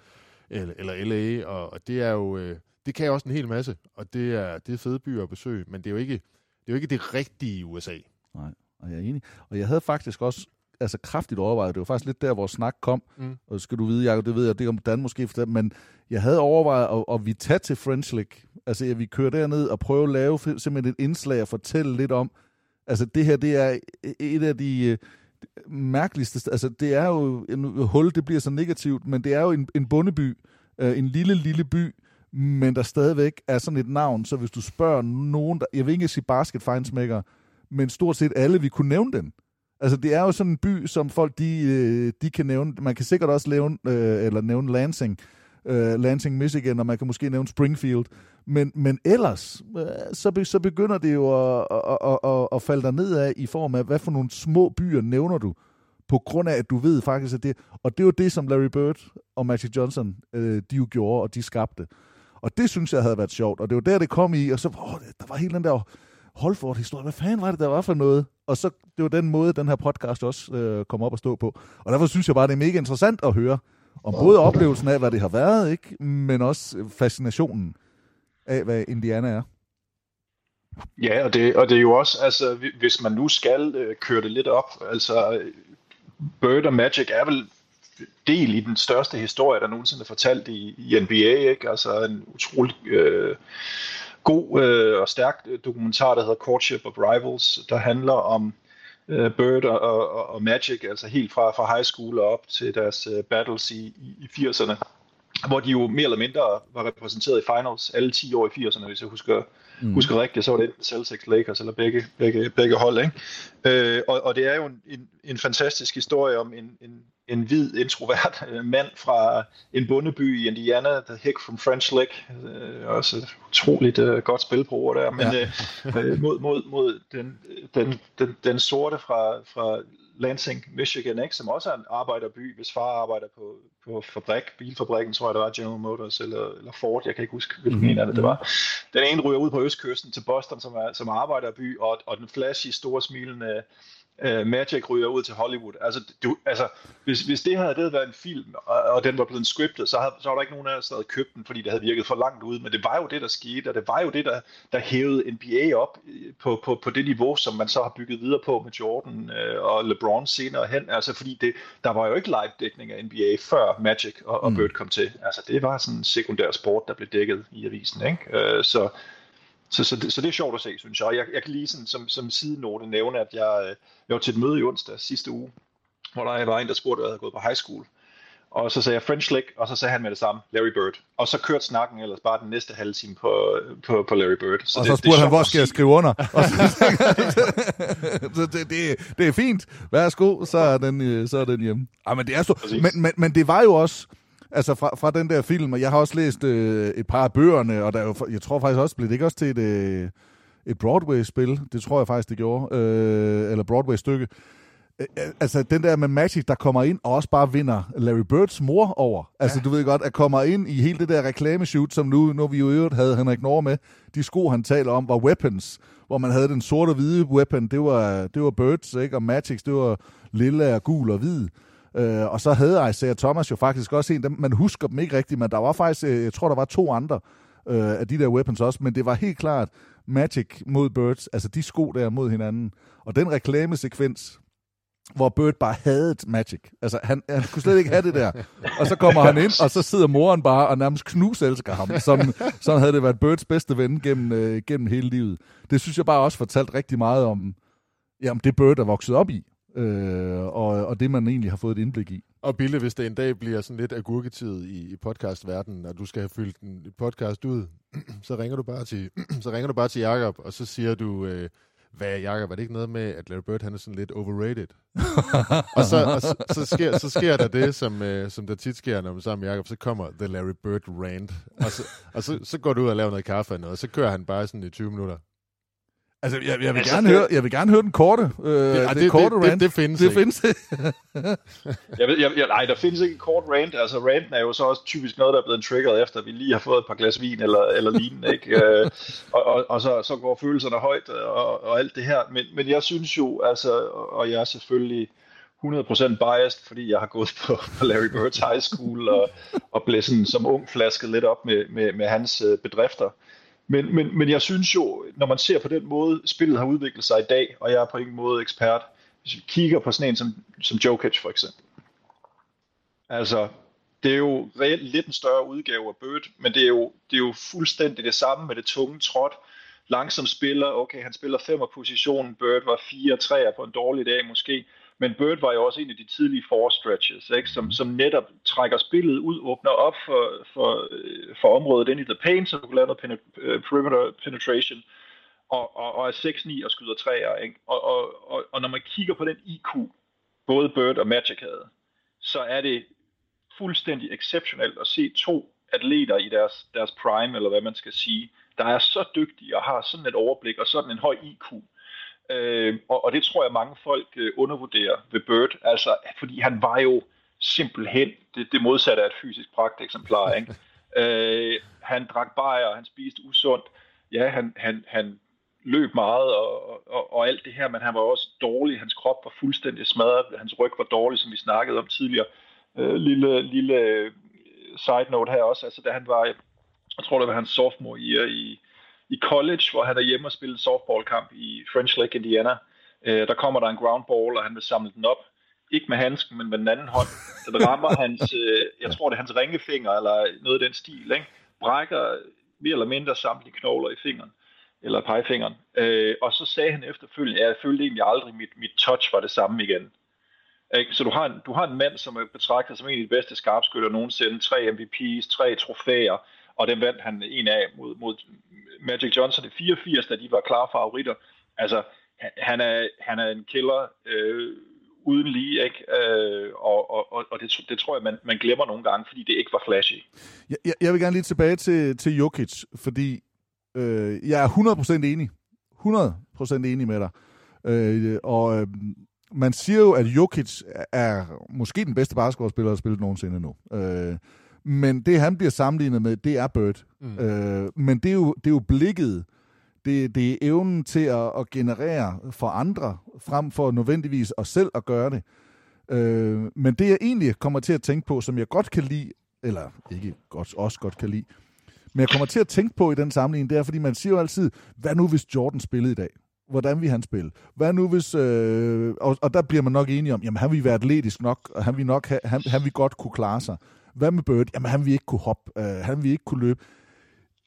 eller, eller LA, og, og det er jo øh, det kan også en hel masse, og det er, det er fede byer at besøge, men det er jo ikke det, er jo ikke det rigtige USA. Nej, og jeg er enig. Og jeg havde faktisk også altså kraftigt overvejet. Det var faktisk lidt der, hvor snak kom. Mm. Og skal du vide, Jacob, det ved jeg, det om Dan måske for men jeg havde overvejet, at, at vi tager til French League. Altså, at vi kører derned og prøver at lave simpelthen et indslag og fortælle lidt om, altså det her, det er et af de uh, mærkeligste, altså det er jo, en hul, det bliver så negativt, men det er jo en, en bondeby, uh, en lille, lille by, men der stadigvæk er sådan et navn, så hvis du spørger nogen, der, jeg vil ikke sige basket feinsmaker, men stort set alle, vi kunne nævne den. Altså, det er jo sådan en by, som folk, de, øh, de kan nævne. Man kan sikkert også nævne, øh, eller nævne Lansing, øh, Lansing, Michigan, og man kan måske nævne Springfield. Men, men ellers, øh, så, be, så begynder det jo at, at, at, at, at falde dig ned af i form af, hvad for nogle små byer nævner du, på grund af, at du ved faktisk, at det... Og det var det, som Larry Bird og Magic Johnson, øh, de jo gjorde, og de skabte. Og det synes jeg havde været sjovt, og det var der, det kom i, og så, åh, der var helt den der Holford-historie. Hvad fanden var det, der var for noget? Og så, det var den måde, den her podcast også øh, kom op og stå på. Og derfor synes jeg bare, det er mega interessant at høre om både oplevelsen af, hvad det har været, ikke, men også fascinationen af, hvad Indiana er. Ja, og det, og det er jo også, altså, hvis man nu skal øh, køre det lidt op, altså, Bird og Magic er vel del i den største historie, der nogensinde er fortalt i, i NBA, ikke? Altså en utrolig øh, god øh, og stærk øh, dokumentar, der hedder Courtship of Rivals, der handler om øh, Bird og, og, og Magic, altså helt fra, fra high school og op til deres øh, battles i, i, i 80'erne. hvor de jo mere eller mindre var repræsenteret i finals alle 10 år i 80'erne, hvis jeg husker, mm. husker rigtigt, så var det Celtics, Lakers eller begge, begge, begge hold. Ikke? Øh, og, og det er jo en, en, en fantastisk historie om en, en, en hvid, introvert øh, mand fra en bondeby i Indiana, der Hick from French Lick, øh, også et utroligt øh, godt spil på ord der, men ja. øh, øh mod, mod, mod den, den, den, den sorte fra, fra Lansing, Michigan, ikke, som også er en arbejderby, hvis far arbejder på, på fabrik, bilfabrikken, tror jeg det var, General Motors eller, eller Ford, jeg kan ikke huske, hvilken mm-hmm. en af det, det var. Den ene ryger ud på østkysten til Boston, som er, som er arbejderby, og, og den flashy, store smilende uh, Magic ryger ud til Hollywood. Altså, du, altså hvis, hvis det havde det været en film, og, og den var blevet scriptet, så, havde, så var der ikke nogen af os, der havde købt den, fordi det havde virket for langt ud. Men det var jo det, der skete, og det var jo det, der, der hævede NBA op på, på, på det niveau, som man så har bygget videre på med Jordan uh, og LeBron senere hen. Altså, fordi det, der var jo ikke live-dækning af NBA før Magic og, og mm. Bird kom til. Altså, det var sådan en sekundær sport, der blev dækket i avisen. Ikke? Uh, så så, så, det, så det er sjovt at se, synes jeg. Og jeg, jeg kan lige sådan, som, som sidenote nævne, at jeg, øh, jeg var til et møde i onsdag sidste uge, hvor der var en, der spurgte, at jeg havde gået på high school. Og så sagde jeg French Lick, og så sagde han med det samme, Larry Bird. Og så kørte snakken ellers bare den næste halve time på, på, på Larry Bird. Så og det, så spurgte det han, hvor skal jeg skrive under? så det, det, det er fint. Værsgo, så er den, øh, så er den hjemme. Ah, men, det er så, men, men, men det var jo også Altså fra, fra den der film, og jeg har også læst øh, et par af bøgerne, og der er jo, jeg tror faktisk også, blev det ikke også til et, øh, et Broadway-spil? Det tror jeg faktisk, det gjorde. Øh, eller Broadway-stykke. Øh, øh, altså den der med Magic, der kommer ind og også bare vinder Larry Birds mor over. Altså ja. du ved godt, at kommer ind i hele det der reklameshoot, som nu, når vi jo øvrigt havde Henrik Norge med, de sko han taler om var weapons, hvor man havde den sorte og hvide weapon, det var, det var Birds, ikke? og Magic, det var lille og gul og hvid. Øh, og så havde Isaiah Thomas jo faktisk også en, dem, man husker dem ikke rigtigt, men der var faktisk, øh, jeg tror der var to andre øh, af de der weapons også, men det var helt klart Magic mod Birds, altså de sko der mod hinanden. Og den reklamesekvens, hvor Bird bare havde Magic. Altså, han, han kunne slet ikke have det der. Og så kommer han ind, og så sidder moren bare og nærmest knuselsker ham, som, som havde det været Birds bedste ven gennem, øh, gennem hele livet. Det synes jeg bare også fortalt rigtig meget om, jamen, det Bird er vokset op i øh, og, og det man egentlig har fået et indblik i. Og Bille, hvis det en dag bliver sådan lidt agurketid i, i podcastverdenen, og du skal have fyldt en podcast ud, så ringer du bare til, så ringer du bare til Jakob, og så siger du, øh, hvad Jakob, er det ikke noget med, at Larry Bird han er sådan lidt overrated? og så, og så, så, sker, så sker der det, som, øh, som der tit sker, når man sammen med Jacob, så kommer The Larry Bird rant, og, så, og så, så går du ud og laver noget kaffe og noget, og så kører han bare sådan i 20 minutter. Altså, jeg, jeg, vil altså, gerne det... høre, jeg vil gerne høre den korte, øh, ja, det, det, korte det, rant. Det, det findes det ikke. Findes jeg, jeg, jeg, nej, der findes ikke en kort rant. Altså, ranten er jo så også typisk noget, der er blevet triggeret efter, at vi lige har fået et par glas vin eller, eller lignende. Ikke? øh, og og, og så, så går følelserne højt og, og alt det her. Men, men jeg synes jo, altså, og jeg er selvfølgelig 100% biased, fordi jeg har gået på, på Larry Birds High School og, og blev sådan, som ung flasket lidt op med, med, med hans øh, bedrifter. Men, men, men jeg synes jo, når man ser på den måde, spillet har udviklet sig i dag, og jeg er på ingen måde ekspert, hvis vi kigger på sådan en som, som Jokic for eksempel. Altså, det er jo reelt lidt en større udgave af Bird, men det er jo, det er jo fuldstændig det samme med det tunge tråd. Langsom spiller, okay, han spiller femmer positionen, Bird var 4 3 på en dårlig dag måske, men Bird var jo også en af de tidlige four stretches, ikke? Som, som netop trækker spillet ud, åbner op for, for, øh, for området ind i the paint, så du kan lave noget penet, øh, perimeter penetration, og, og, og er 6-9 og skyder træer. Ikke? Og, og, og, og når man kigger på den IQ, både Bird og Magic havde, så er det fuldstændig exceptionelt at se to atleter i deres, deres prime, eller hvad man skal sige, der er så dygtige og har sådan et overblik og sådan en høj IQ, Øh, og, og det tror jeg mange folk øh, undervurderer ved Bird, altså fordi han var jo simpelthen det, det modsatte af et fysisk pragteksemplar. Ikke? øh, han drak bajer, han spiste usundt, ja, han, han, han løb meget og, og, og alt det her, men han var også dårlig, hans krop var fuldstændig smadret, hans ryg var dårlig, som vi snakkede om tidligere. Øh, lille, lille øh, side note her også, altså da han var, jeg tror det var hans sophomore year i, i college, hvor han er hjemme og spiller softballkamp i French Lake, Indiana. Øh, der kommer der en ground ball, og han vil samle den op. Ikke med handsken, men med den anden hånd. Den rammer hans, øh, jeg tror det er hans ringefinger, eller noget af den stil, ikke? brækker mere eller mindre samtlige knogler i fingeren, eller pegefingeren. Øh, og så sagde han efterfølgende, at jeg følte egentlig aldrig, at mit, mit touch var det samme igen. Ikke? Så du har, en, du har en mand, som er betragtet som en af de bedste skarpskytter nogensinde, tre MVP's, tre trofæer, og den vandt han en af mod, mod Magic Johnson i 84, da de var klare favoritter. Altså, han er, han er en killer øh, uden lige, ikke? Øh, og og, og det, det tror jeg, man, man glemmer nogle gange, fordi det ikke var flashy. Jeg, jeg, jeg vil gerne lige tilbage til, til Jokic, fordi øh, jeg er 100% enig. 100% enig med dig. Øh, og øh, man siger jo, at Jokic er måske den bedste basketballspiller, der har spillet nogensinde nu. Øh, men det, han bliver sammenlignet med, det er Bird. Mm. Øh, men det er, jo, det er jo blikket, det, det er evnen til at, at generere for andre, frem for nødvendigvis os selv at gøre det. Øh, men det, jeg egentlig kommer til at tænke på, som jeg godt kan lide, eller ikke godt, også godt kan lide, men jeg kommer til at tænke på i den sammenligning, det er, fordi man siger jo altid, hvad nu hvis Jordan spillede i dag? Hvordan vil han spille? Hvad nu hvis... Øh, og, og der bliver man nok enige om, jamen han vil være atletisk nok, og han vil, nok ha, han, han vil godt kunne klare sig. Hvad med Bird? Jamen han vil ikke kunne hoppe, øh, han vil ikke kunne løbe.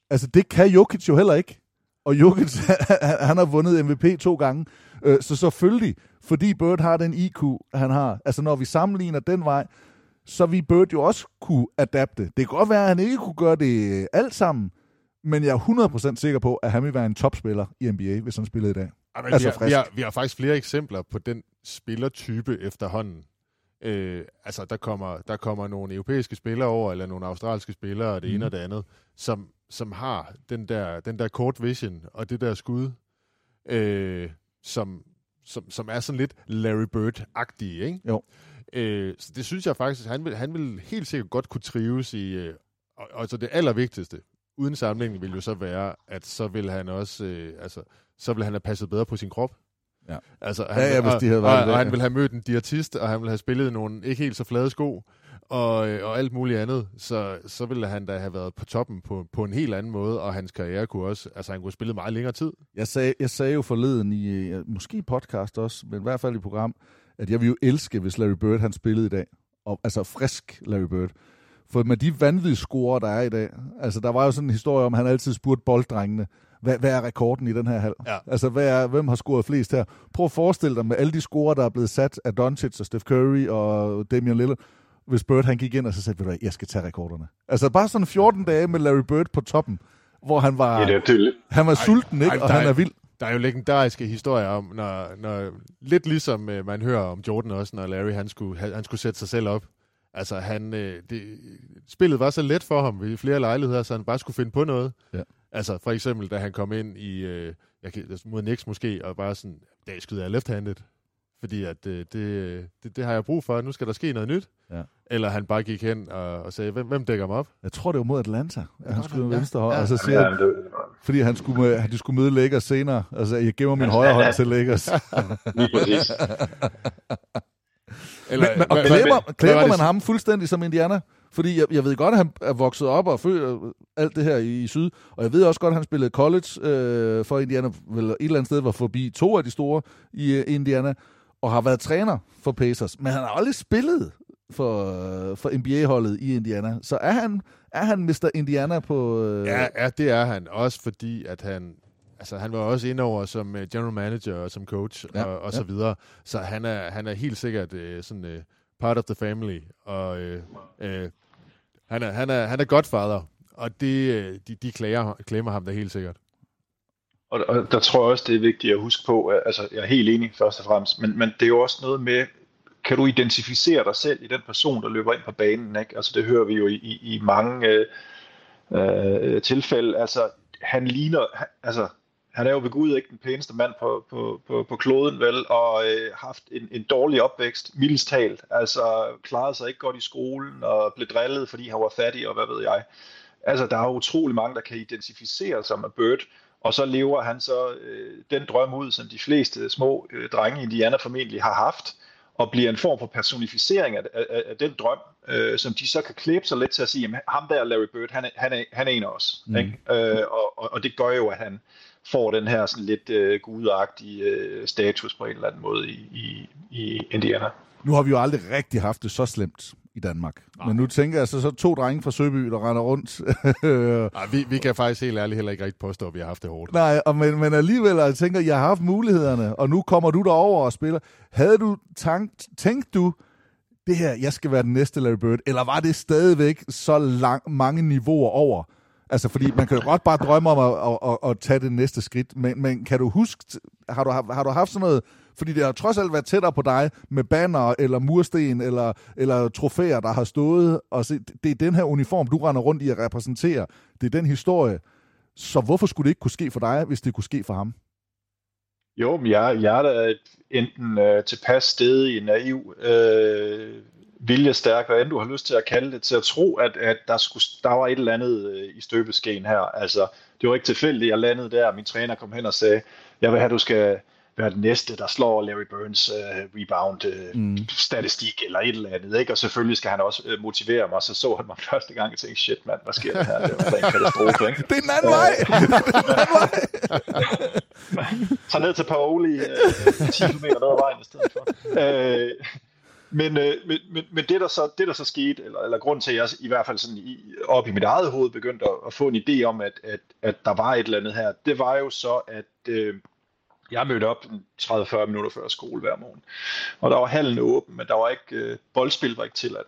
Altså det kan Jokic jo heller ikke. Og Jokic, han har vundet MVP to gange. Øh, så selvfølgelig, fordi Bird har den IQ, han har, altså når vi sammenligner den vej, så vi Bird jo også kunne adapte. Det kan godt være, at han ikke kunne gøre det alt sammen, men jeg er 100% sikker på, at han vil være en topspiller i NBA, hvis han spillede i dag. Jamen, altså vi, har, vi, har, vi har faktisk flere eksempler på den spillertype efterhånden. Øh, altså, der kommer, der kommer nogle europæiske spillere over, eller nogle australske spillere, og det mm. ene og det andet, som, som har den der, den der court vision, og det der skud, øh, som, som, som er sådan lidt Larry Bird-agtige, ikke? Jo. Øh, så det synes jeg faktisk, han vil, han vil helt sikkert godt kunne trives i, øh, og, og så det allervigtigste, uden sammenligning, vil jo så være, at så vil han også, øh, altså, så vil han have passet bedre på sin krop. Ja. Altså, han, ja, ja, hvis de havde og, været og, det, og han ja. vil have mødt en diætist, og han vil have spillet nogle ikke helt så flade sko, og, øh, og alt muligt andet, så, så ville han da have været på toppen på, på en helt anden måde, og hans karriere kunne også, altså han kunne have spillet meget længere tid. Jeg sagde, jeg sagde jo forleden i, øh, måske podcast også, men i hvert fald i program, at jeg ville jo elske, hvis Larry Bird han spillede i dag. Og, altså frisk Larry Bird. For med de vanvittige scorer, der er i dag, altså der var jo sådan en historie om, at han altid spurgte bolddrengene, hvad, hvad er rekorden i den her halv? Ja. Altså, hvad er, hvem har scoret flest her? Prøv at forestille dig med alle de scorer, der er blevet sat af Doncic og Steph Curry og Damian Lillard, hvis Bird han gik ind og så sagde, ved du jeg skal tage rekorderne. Altså bare sådan 14 dage med Larry Bird på toppen, hvor han var, Ja, det han var sulten, ikke? Ej, og han er vild. Der er jo legendariske historier om, når, når lidt ligesom øh, man hører om Jordan også, når Larry han skulle, han, han skulle sætte sig selv op. Altså, han, øh, det, spillet var så let for ham i flere lejligheder, så han bare skulle finde på noget. Ja. Altså, for eksempel, da han kom ind i, øh, jeg kan, mod Knicks måske, og bare sådan, i dag skyder jeg left-handed. Fordi at øh, det, det, det har jeg brug for, nu skal der ske noget nyt. Ja. Eller han bare gik hen og, og sagde, hvem, hvem dækker mig op? Jeg tror, det var mod Atlanta, at han skulle med Ja. venstre hånd, Ja. og så siger Ja, han, det, fordi han skulle, med, de skulle møde Lakers senere. Altså, jeg giver min højre hånd til Lakers. lige præcis. Eller, men, men, og glemmer, glemmer man ham fuldstændig som Indiana? Fordi jeg, jeg ved godt, at han er vokset op og født alt det her i, i syd. Og jeg ved også godt, at han spillede college øh, for Indiana. Vel et eller andet sted var forbi to af de store i øh, Indiana. Og har været træner for Pacers. Men han har aldrig spillet for, øh, for NBA-holdet i Indiana. Så er han, er han Mr. Indiana på... Øh, Ja, ja, det er han. Også fordi, at han... Altså, han var også indover som uh, general manager og som coach Ja, og, og ja. så videre. Så han er, han er helt sikkert uh, sådan uh, part of the family. Og øh, øh, han, er, han, er, han er godfather. Og det, øh, de, de klager, klemmer ham da helt sikkert. Og, og der tror jeg også, det er vigtigt at huske på, at, altså jeg er helt enig først og fremmest, men, men det er jo også noget med, kan du identificere dig selv i den person, der løber ind på banen, ikke? Altså det hører vi jo i, i, i mange øh, øh, tilfælde, altså han ligner, han, altså han er jo ved Gud ikke den pæneste mand på, på, på, på kloden, vel, og øh, haft en, en dårlig opvækst, mildest talt, altså klarede sig ikke godt i skolen, og blev drillet, fordi han var fattig, og hvad ved jeg. Altså, der er utrolig mange, der kan identificere sig med Bird, og så lever han så øh, den drøm ud, som de fleste små øh, drenge i Indiana formentlig har haft, og bliver en form for personificering af, af, af den drøm, øh, som de så kan klæbe sig lidt til at sige, jamen, ham der Larry Bird, han er, han er, han er en af os. Mm. Ikke? Øh, og, og, og det gør jo, at han får den her sådan lidt øh, gudagtige øh, status på en eller anden måde i, i, i Indiana. Nu har vi jo aldrig rigtig haft det så slemt i Danmark. Nej. Men nu tænker jeg så, så to drenge fra Søby, der render rundt. Nej, vi, vi kan faktisk helt ærligt heller ikke rigtig påstå, at vi har haft det hårdt. Nej, og men, men alligevel, jeg tænker, jeg har haft mulighederne, og nu kommer du derover og spiller. Havde du tankt, tænkt du, det her, jeg skal være den næste Larry Bird, eller var det stadigvæk så lang, mange niveauer over? Altså, fordi man kan jo godt bare drømme om at, at, at, at tage det næste skridt, men, men kan du huske, har du, har du haft sådan noget, fordi det har trods alt været tættere på dig med banner eller mursten eller, eller trofæer, der har stået, og se, det er den her uniform, du render rundt i at repræsentere. Det er den historie. Så hvorfor skulle det ikke kunne ske for dig, hvis det kunne ske for ham? Jo, men jeg, jeg er da enten øh, tilpas sted i naiv øh, viljestærk, hvad end du har lyst til at kalde det, til at tro, at, at der, skulle, der var et eller andet øh, i støbeskeen her. Altså, det var ikke tilfældigt, jeg landede der, min træner kom hen og sagde, jeg vil have, at du skal være den næste, der slår Larry Burns uh, rebound uh, mm. statistik eller et eller andet, ikke? og selvfølgelig skal han også uh, motivere mig, så så han mig første gang og tænkte, shit mand, hvad sker der her? Det var en katastrofe, ikke? Det er den anden vej! Så ned til Paoli, uh, 10 km ned ad vejen i stedet for. Uh, men, øh, men, men, men det, der så, det, der så skete, eller, eller grund til, at jeg i hvert fald sådan i, op i mit eget hoved begyndte at, at få en idé om, at, at, at der var et eller andet her, det var jo så, at øh, jeg mødte op 30-40 minutter før skole hver morgen. Og der var hallen åben, men der var ikke, øh, boldspil var ikke tilladt.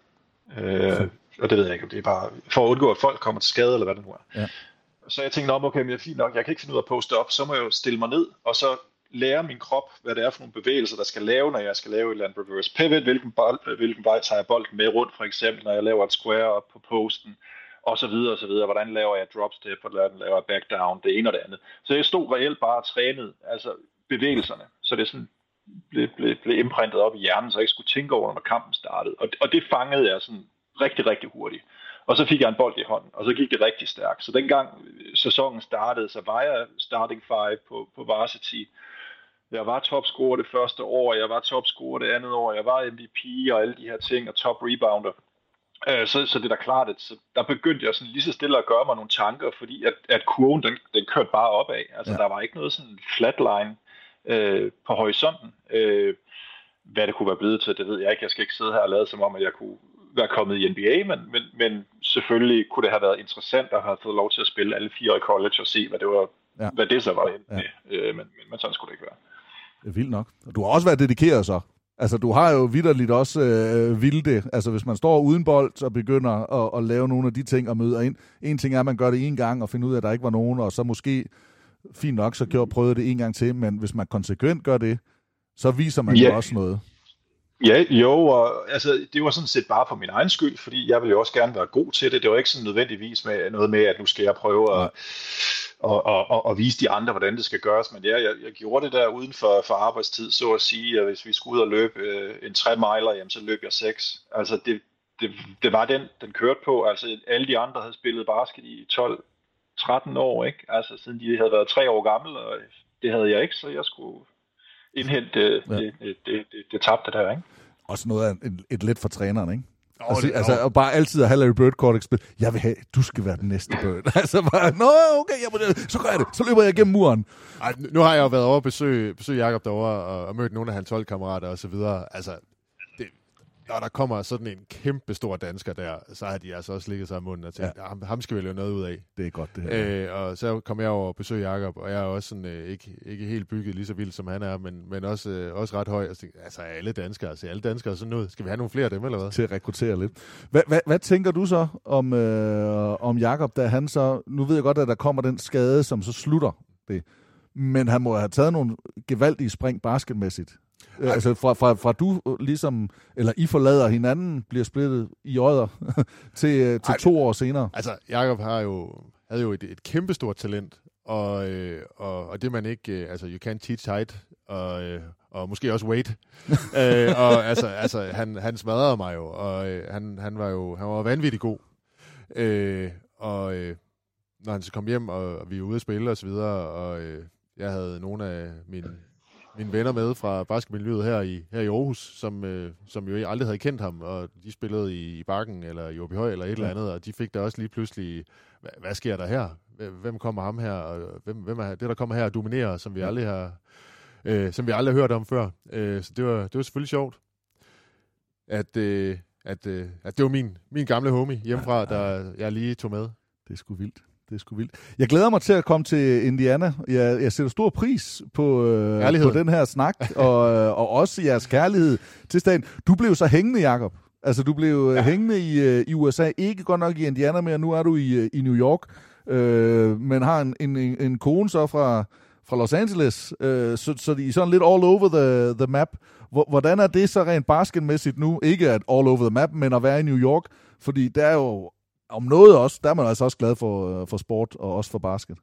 Øh, og det ved jeg ikke, om det er bare for at undgå, at folk kommer til skade, eller hvad det nu er. Ja. Så jeg tænkte, okay, men det er fint nok, jeg kan ikke finde ud af at poste op, så må jeg jo stille mig ned, og så lære min krop, hvad det er for nogle bevægelser, der skal lave, når jeg skal lave et eller andet reverse pivot, hvilken, bold, øh, hvilken vej tager jeg bolden med rundt, for eksempel, når jeg laver et square op på posten, og så videre, og så videre. Hvordan laver jeg drop step, hvordan laver jeg back down, det ene og det andet. Så jeg stod reelt bare og trænede, altså bevægelserne, så det sådan blev, blev, blev imprintet op i hjernen, så jeg ikke skulle tænke over, når kampen startede. Og, og det fangede jeg sådan rigtig, rigtig hurtigt. Og så fik jeg en bold i hånden, og så gik det rigtig stærkt. Så dengang sæsonen startede, så var jeg starting five på, på varsity. Jeg var topscorer det første år, jeg var topscorer det andet år, jeg var MVP og alle de her ting, og top rebounder. Øh, så, så det er da klart, at så der begyndte jeg sådan lige så stille at gøre mig nogle tanker, fordi at, at kurven, den, den kørte bare opad. Altså, ja. der var ikke noget sådan flatline øh, på horisonten. Øh, hvad det kunne være blevet til, det ved jeg ikke. Jeg skal ikke sidde her og lade som om, at jeg kunne være kommet i NBA, men, men, men selvfølgelig kunne det have været interessant at have fået lov til at spille alle fire i college og se, hvad det, var, ja. hvad det så var ja. Øh, men, men, men sådan skulle det ikke være. Vildt nok. Du har også været dedikeret så. Altså, du har jo vidderligt også øh, vilde. Altså, hvis man står uden bold og begynder at, at lave nogle af de ting og møder ind. En ting er, at man gør det en gang og finder ud af, at der ikke var nogen, og så måske fint nok, så gjorde prøvede det en gang til, men hvis man konsekvent gør det, så viser man ja. jo også noget. Ja, jo, og altså, det var sådan set bare for min egen skyld, fordi jeg ville jo også gerne være god til det. Det var ikke sådan nødvendigvis med noget med, at nu skal jeg prøve at, og, og, og, og vise de andre, hvordan det skal gøres. Men ja, jeg, jeg gjorde det der uden for, for arbejdstid, så at sige, at hvis vi skulle ud og løbe øh, en 3 miler, jamen, så løb jeg 6. Altså det, det, det var den, den kørte på. Altså alle de andre havde spillet basket i 12 13 år, ikke? Altså siden de havde været 3 år gamle, og det havde jeg ikke, så jeg skulle indhente øh, ja. det, det, det, det, det tabte der, ikke? Også noget af et, et let for træneren, ikke? Oh, altså, det, altså, og bare altid at have Larry Bird kort spil. Jeg vil have, du skal være den næste Bird. altså bare, nå, okay, jeg, så gør jeg det. Så løber jeg gennem muren. Ej, nu har jeg jo været over at besøge, besøge Jacob derovre og, og mødt nogle af hans holdkammerater og så videre. Altså, når der kommer sådan en kæmpe stor dansker der, så har de altså også ligget sig i munden og tænkt, ja. ham, ham skal vi lave noget ud af. Det er godt, det her. Øh, og så kom jeg over og besøge Jakob, og jeg er også sådan, øh, ikke, ikke helt bygget lige så vildt, som han er, men, men også, øh, også ret høj. Altså, altså alle danskere, altså alle danskere sådan noget. Skal vi have nogle flere af dem, eller hvad? Til at rekruttere lidt. Hvad, hvad, hvad tænker du så om, øh, om Jakob, da han så, nu ved jeg godt, at der kommer den skade, som så slutter det, men han må have taget nogle gevaldige spring basketmæssigt Øh, altså fra, fra, fra du øh, ligesom, eller I forlader hinanden, bliver splittet i øjder til, øh, til Ej, to år senere. Altså, Jacob har jo, havde jo et, et kæmpestort talent, og, øh, og, og det man ikke, øh, altså you can't teach height, og, øh, og måske også weight. øh, og altså, altså han, han smadrede mig jo, og øh, han, han var jo han var vanvittig god. Øh, og øh, når han så kom hjem, og, og vi var ude at spille og så videre, og øh, jeg havde nogle af mine mine venner med fra basketmiljøet her i, her i Aarhus, som, øh, som jo aldrig havde kendt ham, og de spillede i, i Bakken eller i Åbyhøj eller et ja. eller andet, og de fik da også lige pludselig, hvad, hvad sker der her? Hvem kommer ham her? Og hvem, hvem er det, der kommer her og dominerer, som vi ja. aldrig har øh, som vi aldrig har hørt om før. Øh, så det var, det var selvfølgelig sjovt, at, øh, at, øh, at det var min, min gamle homie hjemmefra, der jeg lige tog med. Det er sgu vildt. Det er sgu vildt. Jeg glæder mig til at komme til Indiana. Jeg, jeg sætter stor pris på, øh, på den her snak, og, øh, og også jeres kærlighed til staten. Du blev så hængende, Jakob. Altså, du blev ja. hængende i, øh, i USA. Ikke godt nok i Indiana mere. Nu er du i, i New York. Øh, men har en, en, en kone så fra, fra Los Angeles. Øh, så, så de er sådan lidt all over the, the map. Hvordan er det så rent basketmæssigt nu? Ikke at all over the map, men at være i New York. Fordi der er jo om noget også, der er man altså også glad for, for sport og også for basket.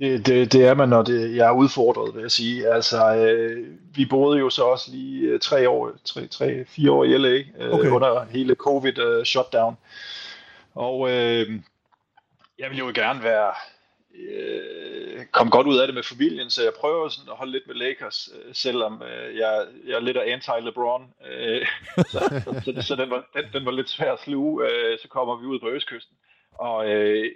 Det, det, det er man, når det, jeg er udfordret, vil jeg sige. Altså, øh, vi boede jo så også lige øh, tre år, tre, tre, fire år i LA øh, okay. under hele covid-shutdown. Øh, og øh, jeg vil jo gerne være øh, komme godt ud af det med familien, så jeg prøver sådan at holde lidt med Lakers, øh, selvom øh, jeg, jeg er lidt af anti-LeBron. Øh, så så, så, så den, var, den, den var lidt svær at sluge. Øh, så kommer vi ud på Østkysten. Og øh,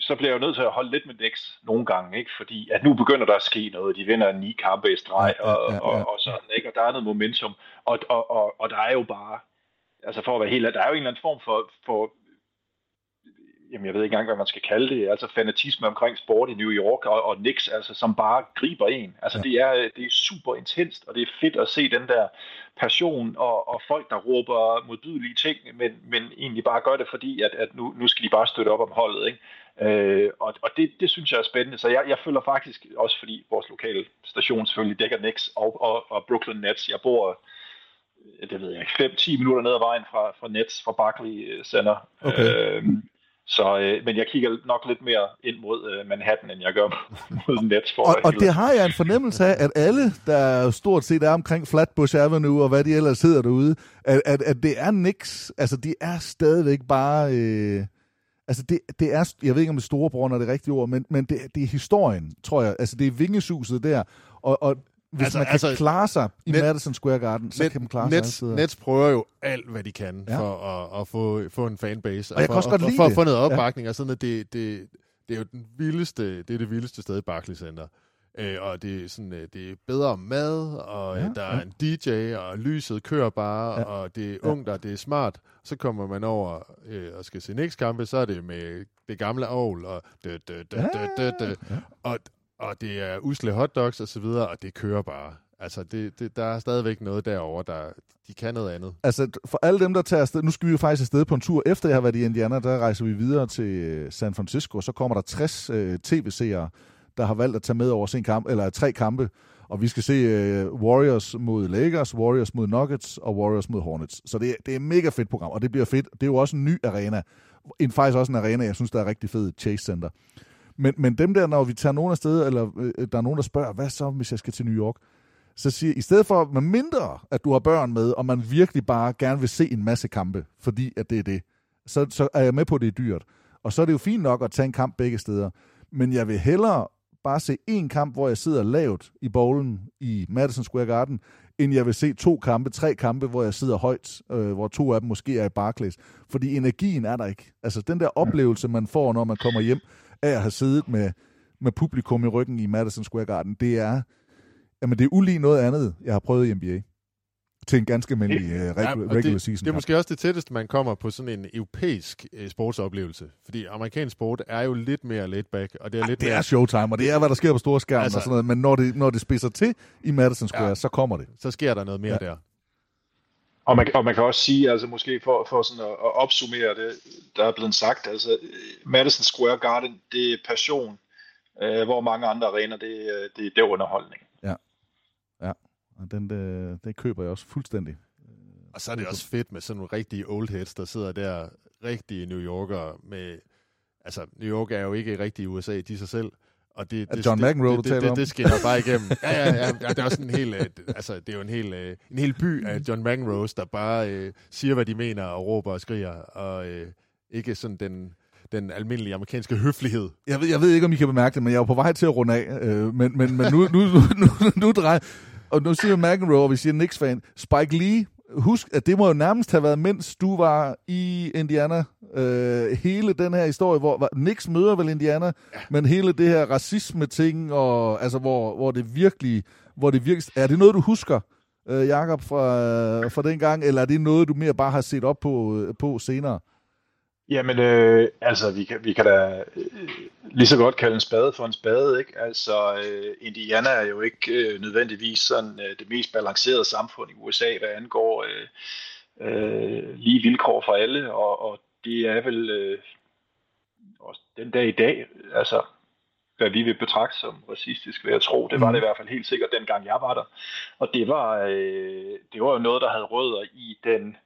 så bliver jeg jo nødt til at holde lidt med Knicks nogle gange, ikke? fordi at nu begynder der at ske noget. De vinder ni kampe i streg, og, ja, ja, ja. Og, og sådan, ikke? og der er noget momentum. Og, og, og, og der er jo bare, altså for at være helt der er jo en eller anden form for, for jamen jeg ved ikke engang, hvad man skal kalde det, altså fanatisme omkring sport i New York og, og Knicks, altså som bare griber en. Altså ja. det, er, det er super intenst, og det er fedt at se den der passion og, og folk, der råber modbydelige ting, men, men egentlig bare gør det, fordi at, at nu, nu skal de bare støtte op om holdet. Ikke? Øh, og og det, det synes jeg er spændende, så jeg, jeg følger faktisk, også fordi vores lokale station selvfølgelig dækker Knicks og, og, og Brooklyn Nets, jeg bor det ved jeg ikke, 5-10 minutter ned ad vejen fra, fra Nets, fra Barclay Center. Okay. Øh, så, øh, men jeg kigger nok lidt mere ind mod øh, Manhattan, end jeg gør mod Nets. For og, og det har jeg en fornemmelse af, at alle, der stort set er omkring Flatbush Avenue, og hvad de ellers sidder derude, at, at, at det er niks. Altså, de er stadigvæk bare... Øh, altså, det, det er... Jeg ved ikke, om det er storebror, når det er rigtige ord, men, men det, det er historien, tror jeg. Altså, det er vingesuset der. Og, og hvis altså, man kan altså, klare sig i net, Madison Square Garden, så net, kan man klare Nets, sig Nets prøver jo alt, hvad de kan ja. for at, at få, få en fanbase. Og, og jeg for, kan også godt lide for, for at få noget opbakning. Ja. Og sådan, at det, det, det er jo den vildeste, det er det vildeste sted i Barclays Center. Øh, og det er, sådan, øh, det er bedre mad, og ja, der er ja. en DJ, og lyset kører bare, ja. og det er ungt, og det er smart. Så kommer man over øh, og skal se Knicks-kampe, så er det med det gamle ovl, og, dø, dø, dø, dø, dø, dø. Ja. og og det er usle hotdogs og så videre, og det kører bare. Altså, det, det, der er stadigvæk noget derover der de kan noget andet. Altså, for alle dem, der tager afsted, nu skal vi jo faktisk afsted på en tur, efter jeg har været i Indiana, der rejser vi videre til øh, San Francisco, og så kommer der 60 øh, tv-seere, der har valgt at tage med over sin kamp, eller tre kampe, og vi skal se øh, Warriors mod Lakers, Warriors mod Nuggets og Warriors mod Hornets. Så det, det er et mega fedt program, og det bliver fedt. Det er jo også en ny arena. En, faktisk også en arena, jeg synes, der er rigtig fed, Chase Center. Men, men dem der, når vi tager nogen afsted, eller øh, der er nogen, der spørger, hvad så, hvis jeg skal til New York? Så siger i stedet for, med mindre, at du har børn med, og man virkelig bare gerne vil se en masse kampe, fordi at det er det, så, så er jeg med på, at det er dyrt. Og så er det jo fint nok at tage en kamp begge steder. Men jeg vil hellere bare se en kamp, hvor jeg sidder lavt i bowlen i Madison Square Garden, end jeg vil se to kampe, tre kampe, hvor jeg sidder højt, øh, hvor to af dem måske er i Barclays. Fordi energien er der ikke. Altså den der oplevelse, man får, når man kommer hjem, af at have siddet med, med publikum i ryggen i Madison Square Garden, det er, jamen det er ulig noget andet, jeg har prøvet i NBA til en ganske almindelig uh, regular, ja, det, season. Det er måske også det tætteste, man kommer på sådan en europæisk uh, sportsoplevelse. Fordi amerikansk sport er jo lidt mere laid back. Og det er, Ej, lidt det mere... er showtime, og det er, hvad der sker på store skærme altså, og sådan noget. Men når det, når det spidser til i Madison Square, ja, så kommer det. Så sker der noget mere ja. der. Og man, og man kan også sige, altså måske for, for sådan at, at opsummere det, der er blevet sagt, altså Madison Square Garden, det er passion, øh, hvor mange andre arenaer, det, det, det er underholdning. Ja, ja. og den, det, det køber jeg også fuldstændig. Og så er det også fedt med sådan nogle rigtige old heads, der sidder der, rigtige New Yorker med, altså New York er jo ikke rigtig i USA de sig selv, og det, det, John McEnroe, det, det, det, det, det skinner bare igennem. Ja, ja, ja, ja, det er også en hel, øh, altså, det er jo en hel, øh, en hel by af John McEnroe, der bare øh, siger, hvad de mener, og råber og skriger, og øh, ikke sådan den, den almindelige amerikanske høflighed. Jeg ved, jeg ved ikke, om I kan bemærke det, men jeg er på vej til at runde af. Øh, men men, men nu, nu, nu, nu, nu drejer... Og nu siger McEnroe, og vi siger Knicks-fan. Spike Lee husk, at det må jo nærmest have været, mens du var i Indiana. Øh, hele den her historie, hvor Nix møder vel Indiana, ja. men hele det her racisme-ting, og, altså, hvor, hvor det virkelig, hvor det virkelig... Er det noget, du husker øh, Jakob, fra, fra den gang, eller er det noget, du mere bare har set op på, på senere? Jamen, øh, altså, vi kan, vi kan da øh, lige så godt kalde en spade for en spade, ikke? Altså, øh, Indiana er jo ikke øh, nødvendigvis sådan øh, det mest balancerede samfund i USA, hvad angår øh, øh, lige vilkår for alle, og, og det er vel øh, også den dag i dag, altså, hvad vi vil betragte som racistisk, vil jeg tro. Det var det i hvert fald helt sikkert, dengang jeg var der. Og det var, øh, det var jo noget, der havde rødder i den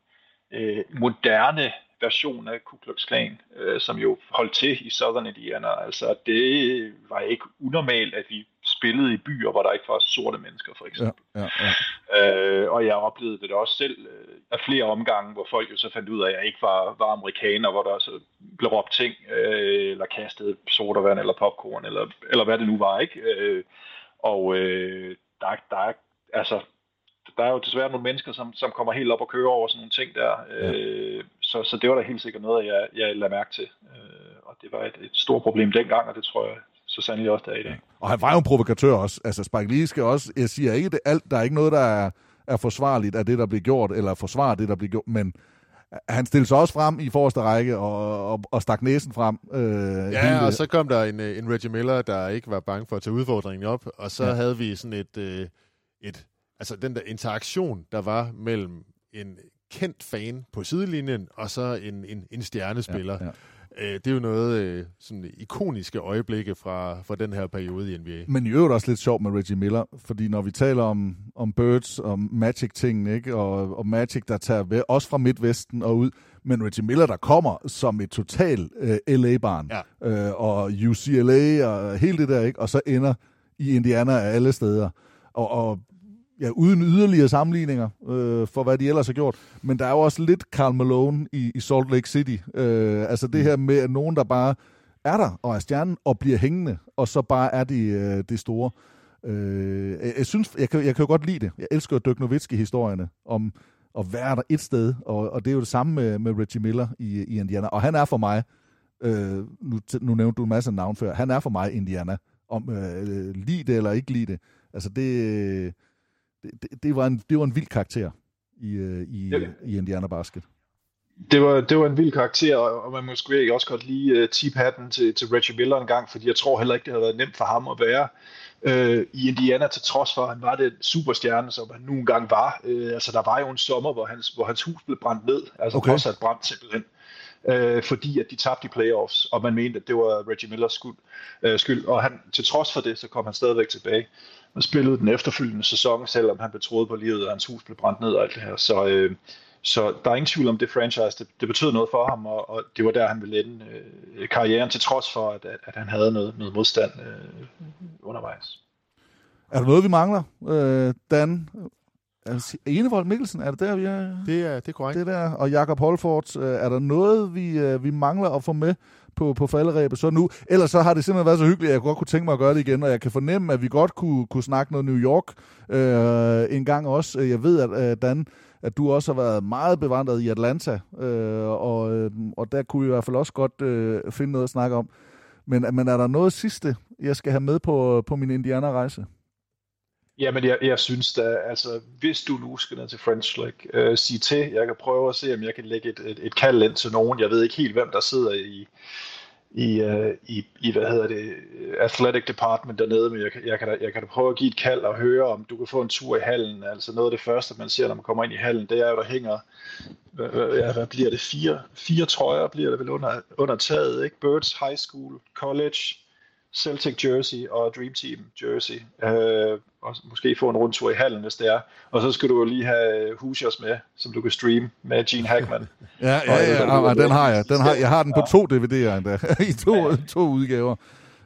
øh, moderne version af Ku Klux Klan, øh, som jo holdt til i Southern Indiana. Altså, det var ikke unormalt, at vi spillede i byer, hvor der ikke var sorte mennesker, for eksempel. Ja, ja, ja. Øh, og jeg oplevede det også selv øh, af flere omgange, hvor folk jo så fandt ud af, at jeg ikke var, var amerikaner, hvor der så blev råbt ting, øh, eller kastet sodavand, eller popcorn, eller, eller hvad det nu var, ikke? Øh, og øh, der, der er, altså, der er jo desværre nogle mennesker, som, som kommer helt op og kører over sådan nogle ting der. Ja. Øh, så, så det var da helt sikkert noget, jeg, jeg lader mærke til. Øh, og det var et, et stort problem dengang, og det tror jeg så sandelig også der i dag. Og han var jo en provokatør også. Altså Spike Lee skal også, jeg siger ikke det alt, der er ikke noget, der er, er forsvarligt af det, der bliver gjort, eller forsvarer det, der bliver gjort, men han stillede sig også frem i forreste række og, og, og stak næsen frem. Øh, ja, hele... og så kom der en, en Reggie Miller, der ikke var bange for at tage udfordringen op, og så ja. havde vi sådan et, øh, et, altså den der interaktion, der var mellem en kendt fan på sidelinjen, og så en, en, en stjernespiller. Ja, ja. Øh, det er jo noget øh, sådan ikoniske øjeblikke fra, fra den her periode i NBA. Men i øvrigt også lidt sjovt med Reggie Miller, fordi når vi taler om, om Birds og Magic-ting, ikke? Og, og Magic, der tager ved, også fra Midtvesten og ud, men Reggie Miller, der kommer som et total øh, LA-barn, ja. øh, og UCLA og hele det der, ikke? og så ender i Indiana af alle steder. Og, og ja, uden yderligere sammenligninger øh, for, hvad de ellers har gjort. Men der er jo også lidt Karl Malone i, i Salt Lake City. Øh, altså det her med, at nogen, der bare er der og er stjernen og bliver hængende, og så bare er de øh, det store. Øh, jeg, jeg, synes, jeg, kan, jeg kan jo godt lide det. Jeg elsker Dirk Nowitzki-historierne om at være der et sted, og, og det er jo det samme med, med Reggie Miller i, i Indiana. Og han er for mig, øh, nu, nu nævnte du en masse navn før, han er for mig Indiana. Om øh, lide det eller ikke lide det. Altså det det, det, var, en, det var en vild karakter i, øh, i, ja. i Indiana Basket. Det var, det var en vild karakter, og man måske også godt lige uh, tip hatten til, til Reggie Miller en gang, fordi jeg tror heller ikke, det havde været nemt for ham at være uh, i Indiana, til trods for, at han var det superstjerne, som han nu engang var. Uh, altså, der var jo en sommer, hvor hans, hvor hans hus blev brændt ned, altså okay. også brændt simpelthen øh, fordi at de tabte i playoffs, og man mente, at det var Reggie Millers skyld. Øh, skyld. Og han, til trods for det, så kom han stadigvæk tilbage og spillede den efterfølgende sæson, selvom han betroede på livet, og hans hus blev brændt ned og alt det her. Så, øh, så der er ingen tvivl om det franchise. Det, det betød noget for ham, og, og det var der, han ville ende øh, karrieren, til trods for, at, at, at han havde noget, noget modstand øh, undervejs. Er der noget, vi mangler, øh, Dan? Altså, Enevold Mikkelsen, er det der, vi er? Det er, det er korrekt. Det der, og Jakob Holford, øh, er der noget, vi, øh, vi mangler at få med på, på falderæbet så nu? Ellers så har det simpelthen været så hyggeligt, at jeg godt kunne tænke mig at gøre det igen, og jeg kan fornemme, at vi godt kunne, kunne snakke noget New York øh, en gang også. Jeg ved, at øh, Dan, at du også har været meget bevandret i Atlanta, øh, og, øh, og der kunne vi i hvert fald også godt øh, finde noget at snakke om. Men, men er der noget sidste, jeg skal have med på, på min Indiana-rejse? Jamen, jeg, jeg synes da, altså, hvis du nu skal ned til French Lake, øh, sig til. Jeg kan prøve at se, om jeg kan lægge et, et, et kald ind til nogen. Jeg ved ikke helt, hvem der sidder i, i, øh, i, i hvad hedder det, athletic department dernede, men jeg, jeg, kan da, jeg kan da prøve at give et kald og høre, om du kan få en tur i hallen. Altså noget af det første, man ser, når man kommer ind i hallen, det er jo, der hænger, hvad, hvad, hvad bliver det, fire, fire trøjer bliver det vel under, under taget, ikke? Birds High School, College, Celtic jersey og Dream Team jersey, øh, og måske få en rundtur i hallen, hvis det er. Og så skal du jo lige have Hoosiers med, som du kan streame med Gene Hackman. ja, ja, ja, ja, ja, den har jeg. Den har, jeg har den på to DVD'er endda, i to, ja. to udgaver.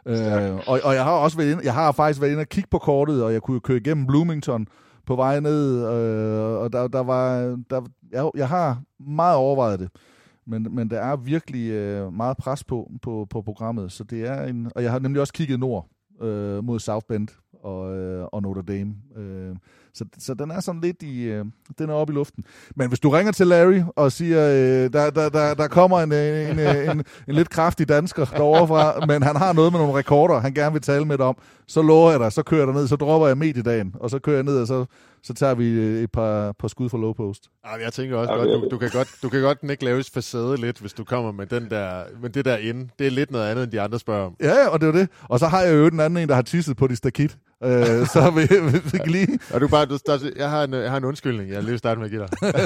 Øh, og, og jeg har også været inde, jeg har faktisk været inde og kigge på kortet, og jeg kunne køre igennem Bloomington på vej ned, øh, og der, der var, der, jeg, jeg har meget overvejet det. Men, men der er virkelig øh, meget pres på, på på programmet, så det er en... Og jeg har nemlig også kigget nord øh, mod South Bend og, øh, og Notre Dame. Øh, så, så den er sådan lidt i... Øh, den er oppe i luften. Men hvis du ringer til Larry og siger, øh, der, der, der, der kommer en, øh, en, en, en, en lidt kraftig dansker derovre fra, men han har noget med nogle rekorder, han gerne vil tale med dig om, så lover jeg dig, så kører jeg ned, så dropper jeg mediedagen, og så kører jeg ned, og så, så tager vi øh, et par, par skud for low post. Ja, jeg tænker også okay. godt, du, du, kan godt, du kan godt ikke lave facade lidt, hvis du kommer med, den der, med det der inde. Det er lidt noget andet, end de andre spørger om. Ja, og det er det. Og så har jeg jo den anden en, der har tisset på de stakit. Øh, så vi, vi, vi kan lige... Og du bare, du, der, jeg, har en, jeg har en undskyldning, jeg vil lige starte med at give dig.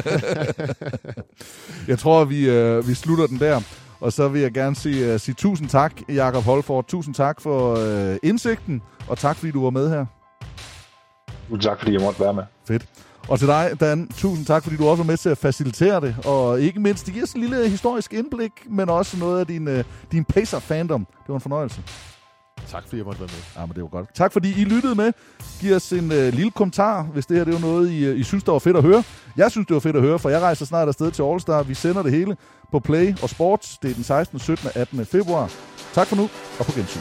jeg tror, vi, øh, vi slutter den der. Og så vil jeg gerne sige, uh, sige tusind tak, Jakob Holford. Tusind tak for uh, indsigten, og tak fordi du var med her. Tak fordi jeg måtte være med. Fedt. Og til dig, Dan, tusind tak, fordi du også var med til at facilitere det. Og ikke mindst, det giver os en lille historisk indblik, men også noget af din, uh, din Pacer-fandom. Det var en fornøjelse. Tak fordi jeg måtte være med. Ja, men det var godt. Tak fordi I lyttede med. Giv os en uh, lille kommentar, hvis det her det var noget, I, uh, I synes, der var fedt at høre. Jeg synes, det var fedt at høre, for jeg rejser snart afsted til All Star. Vi sender det hele på Play og Sports. Det er den 16., 17. og 18. februar. Tak for nu, og på gensyn.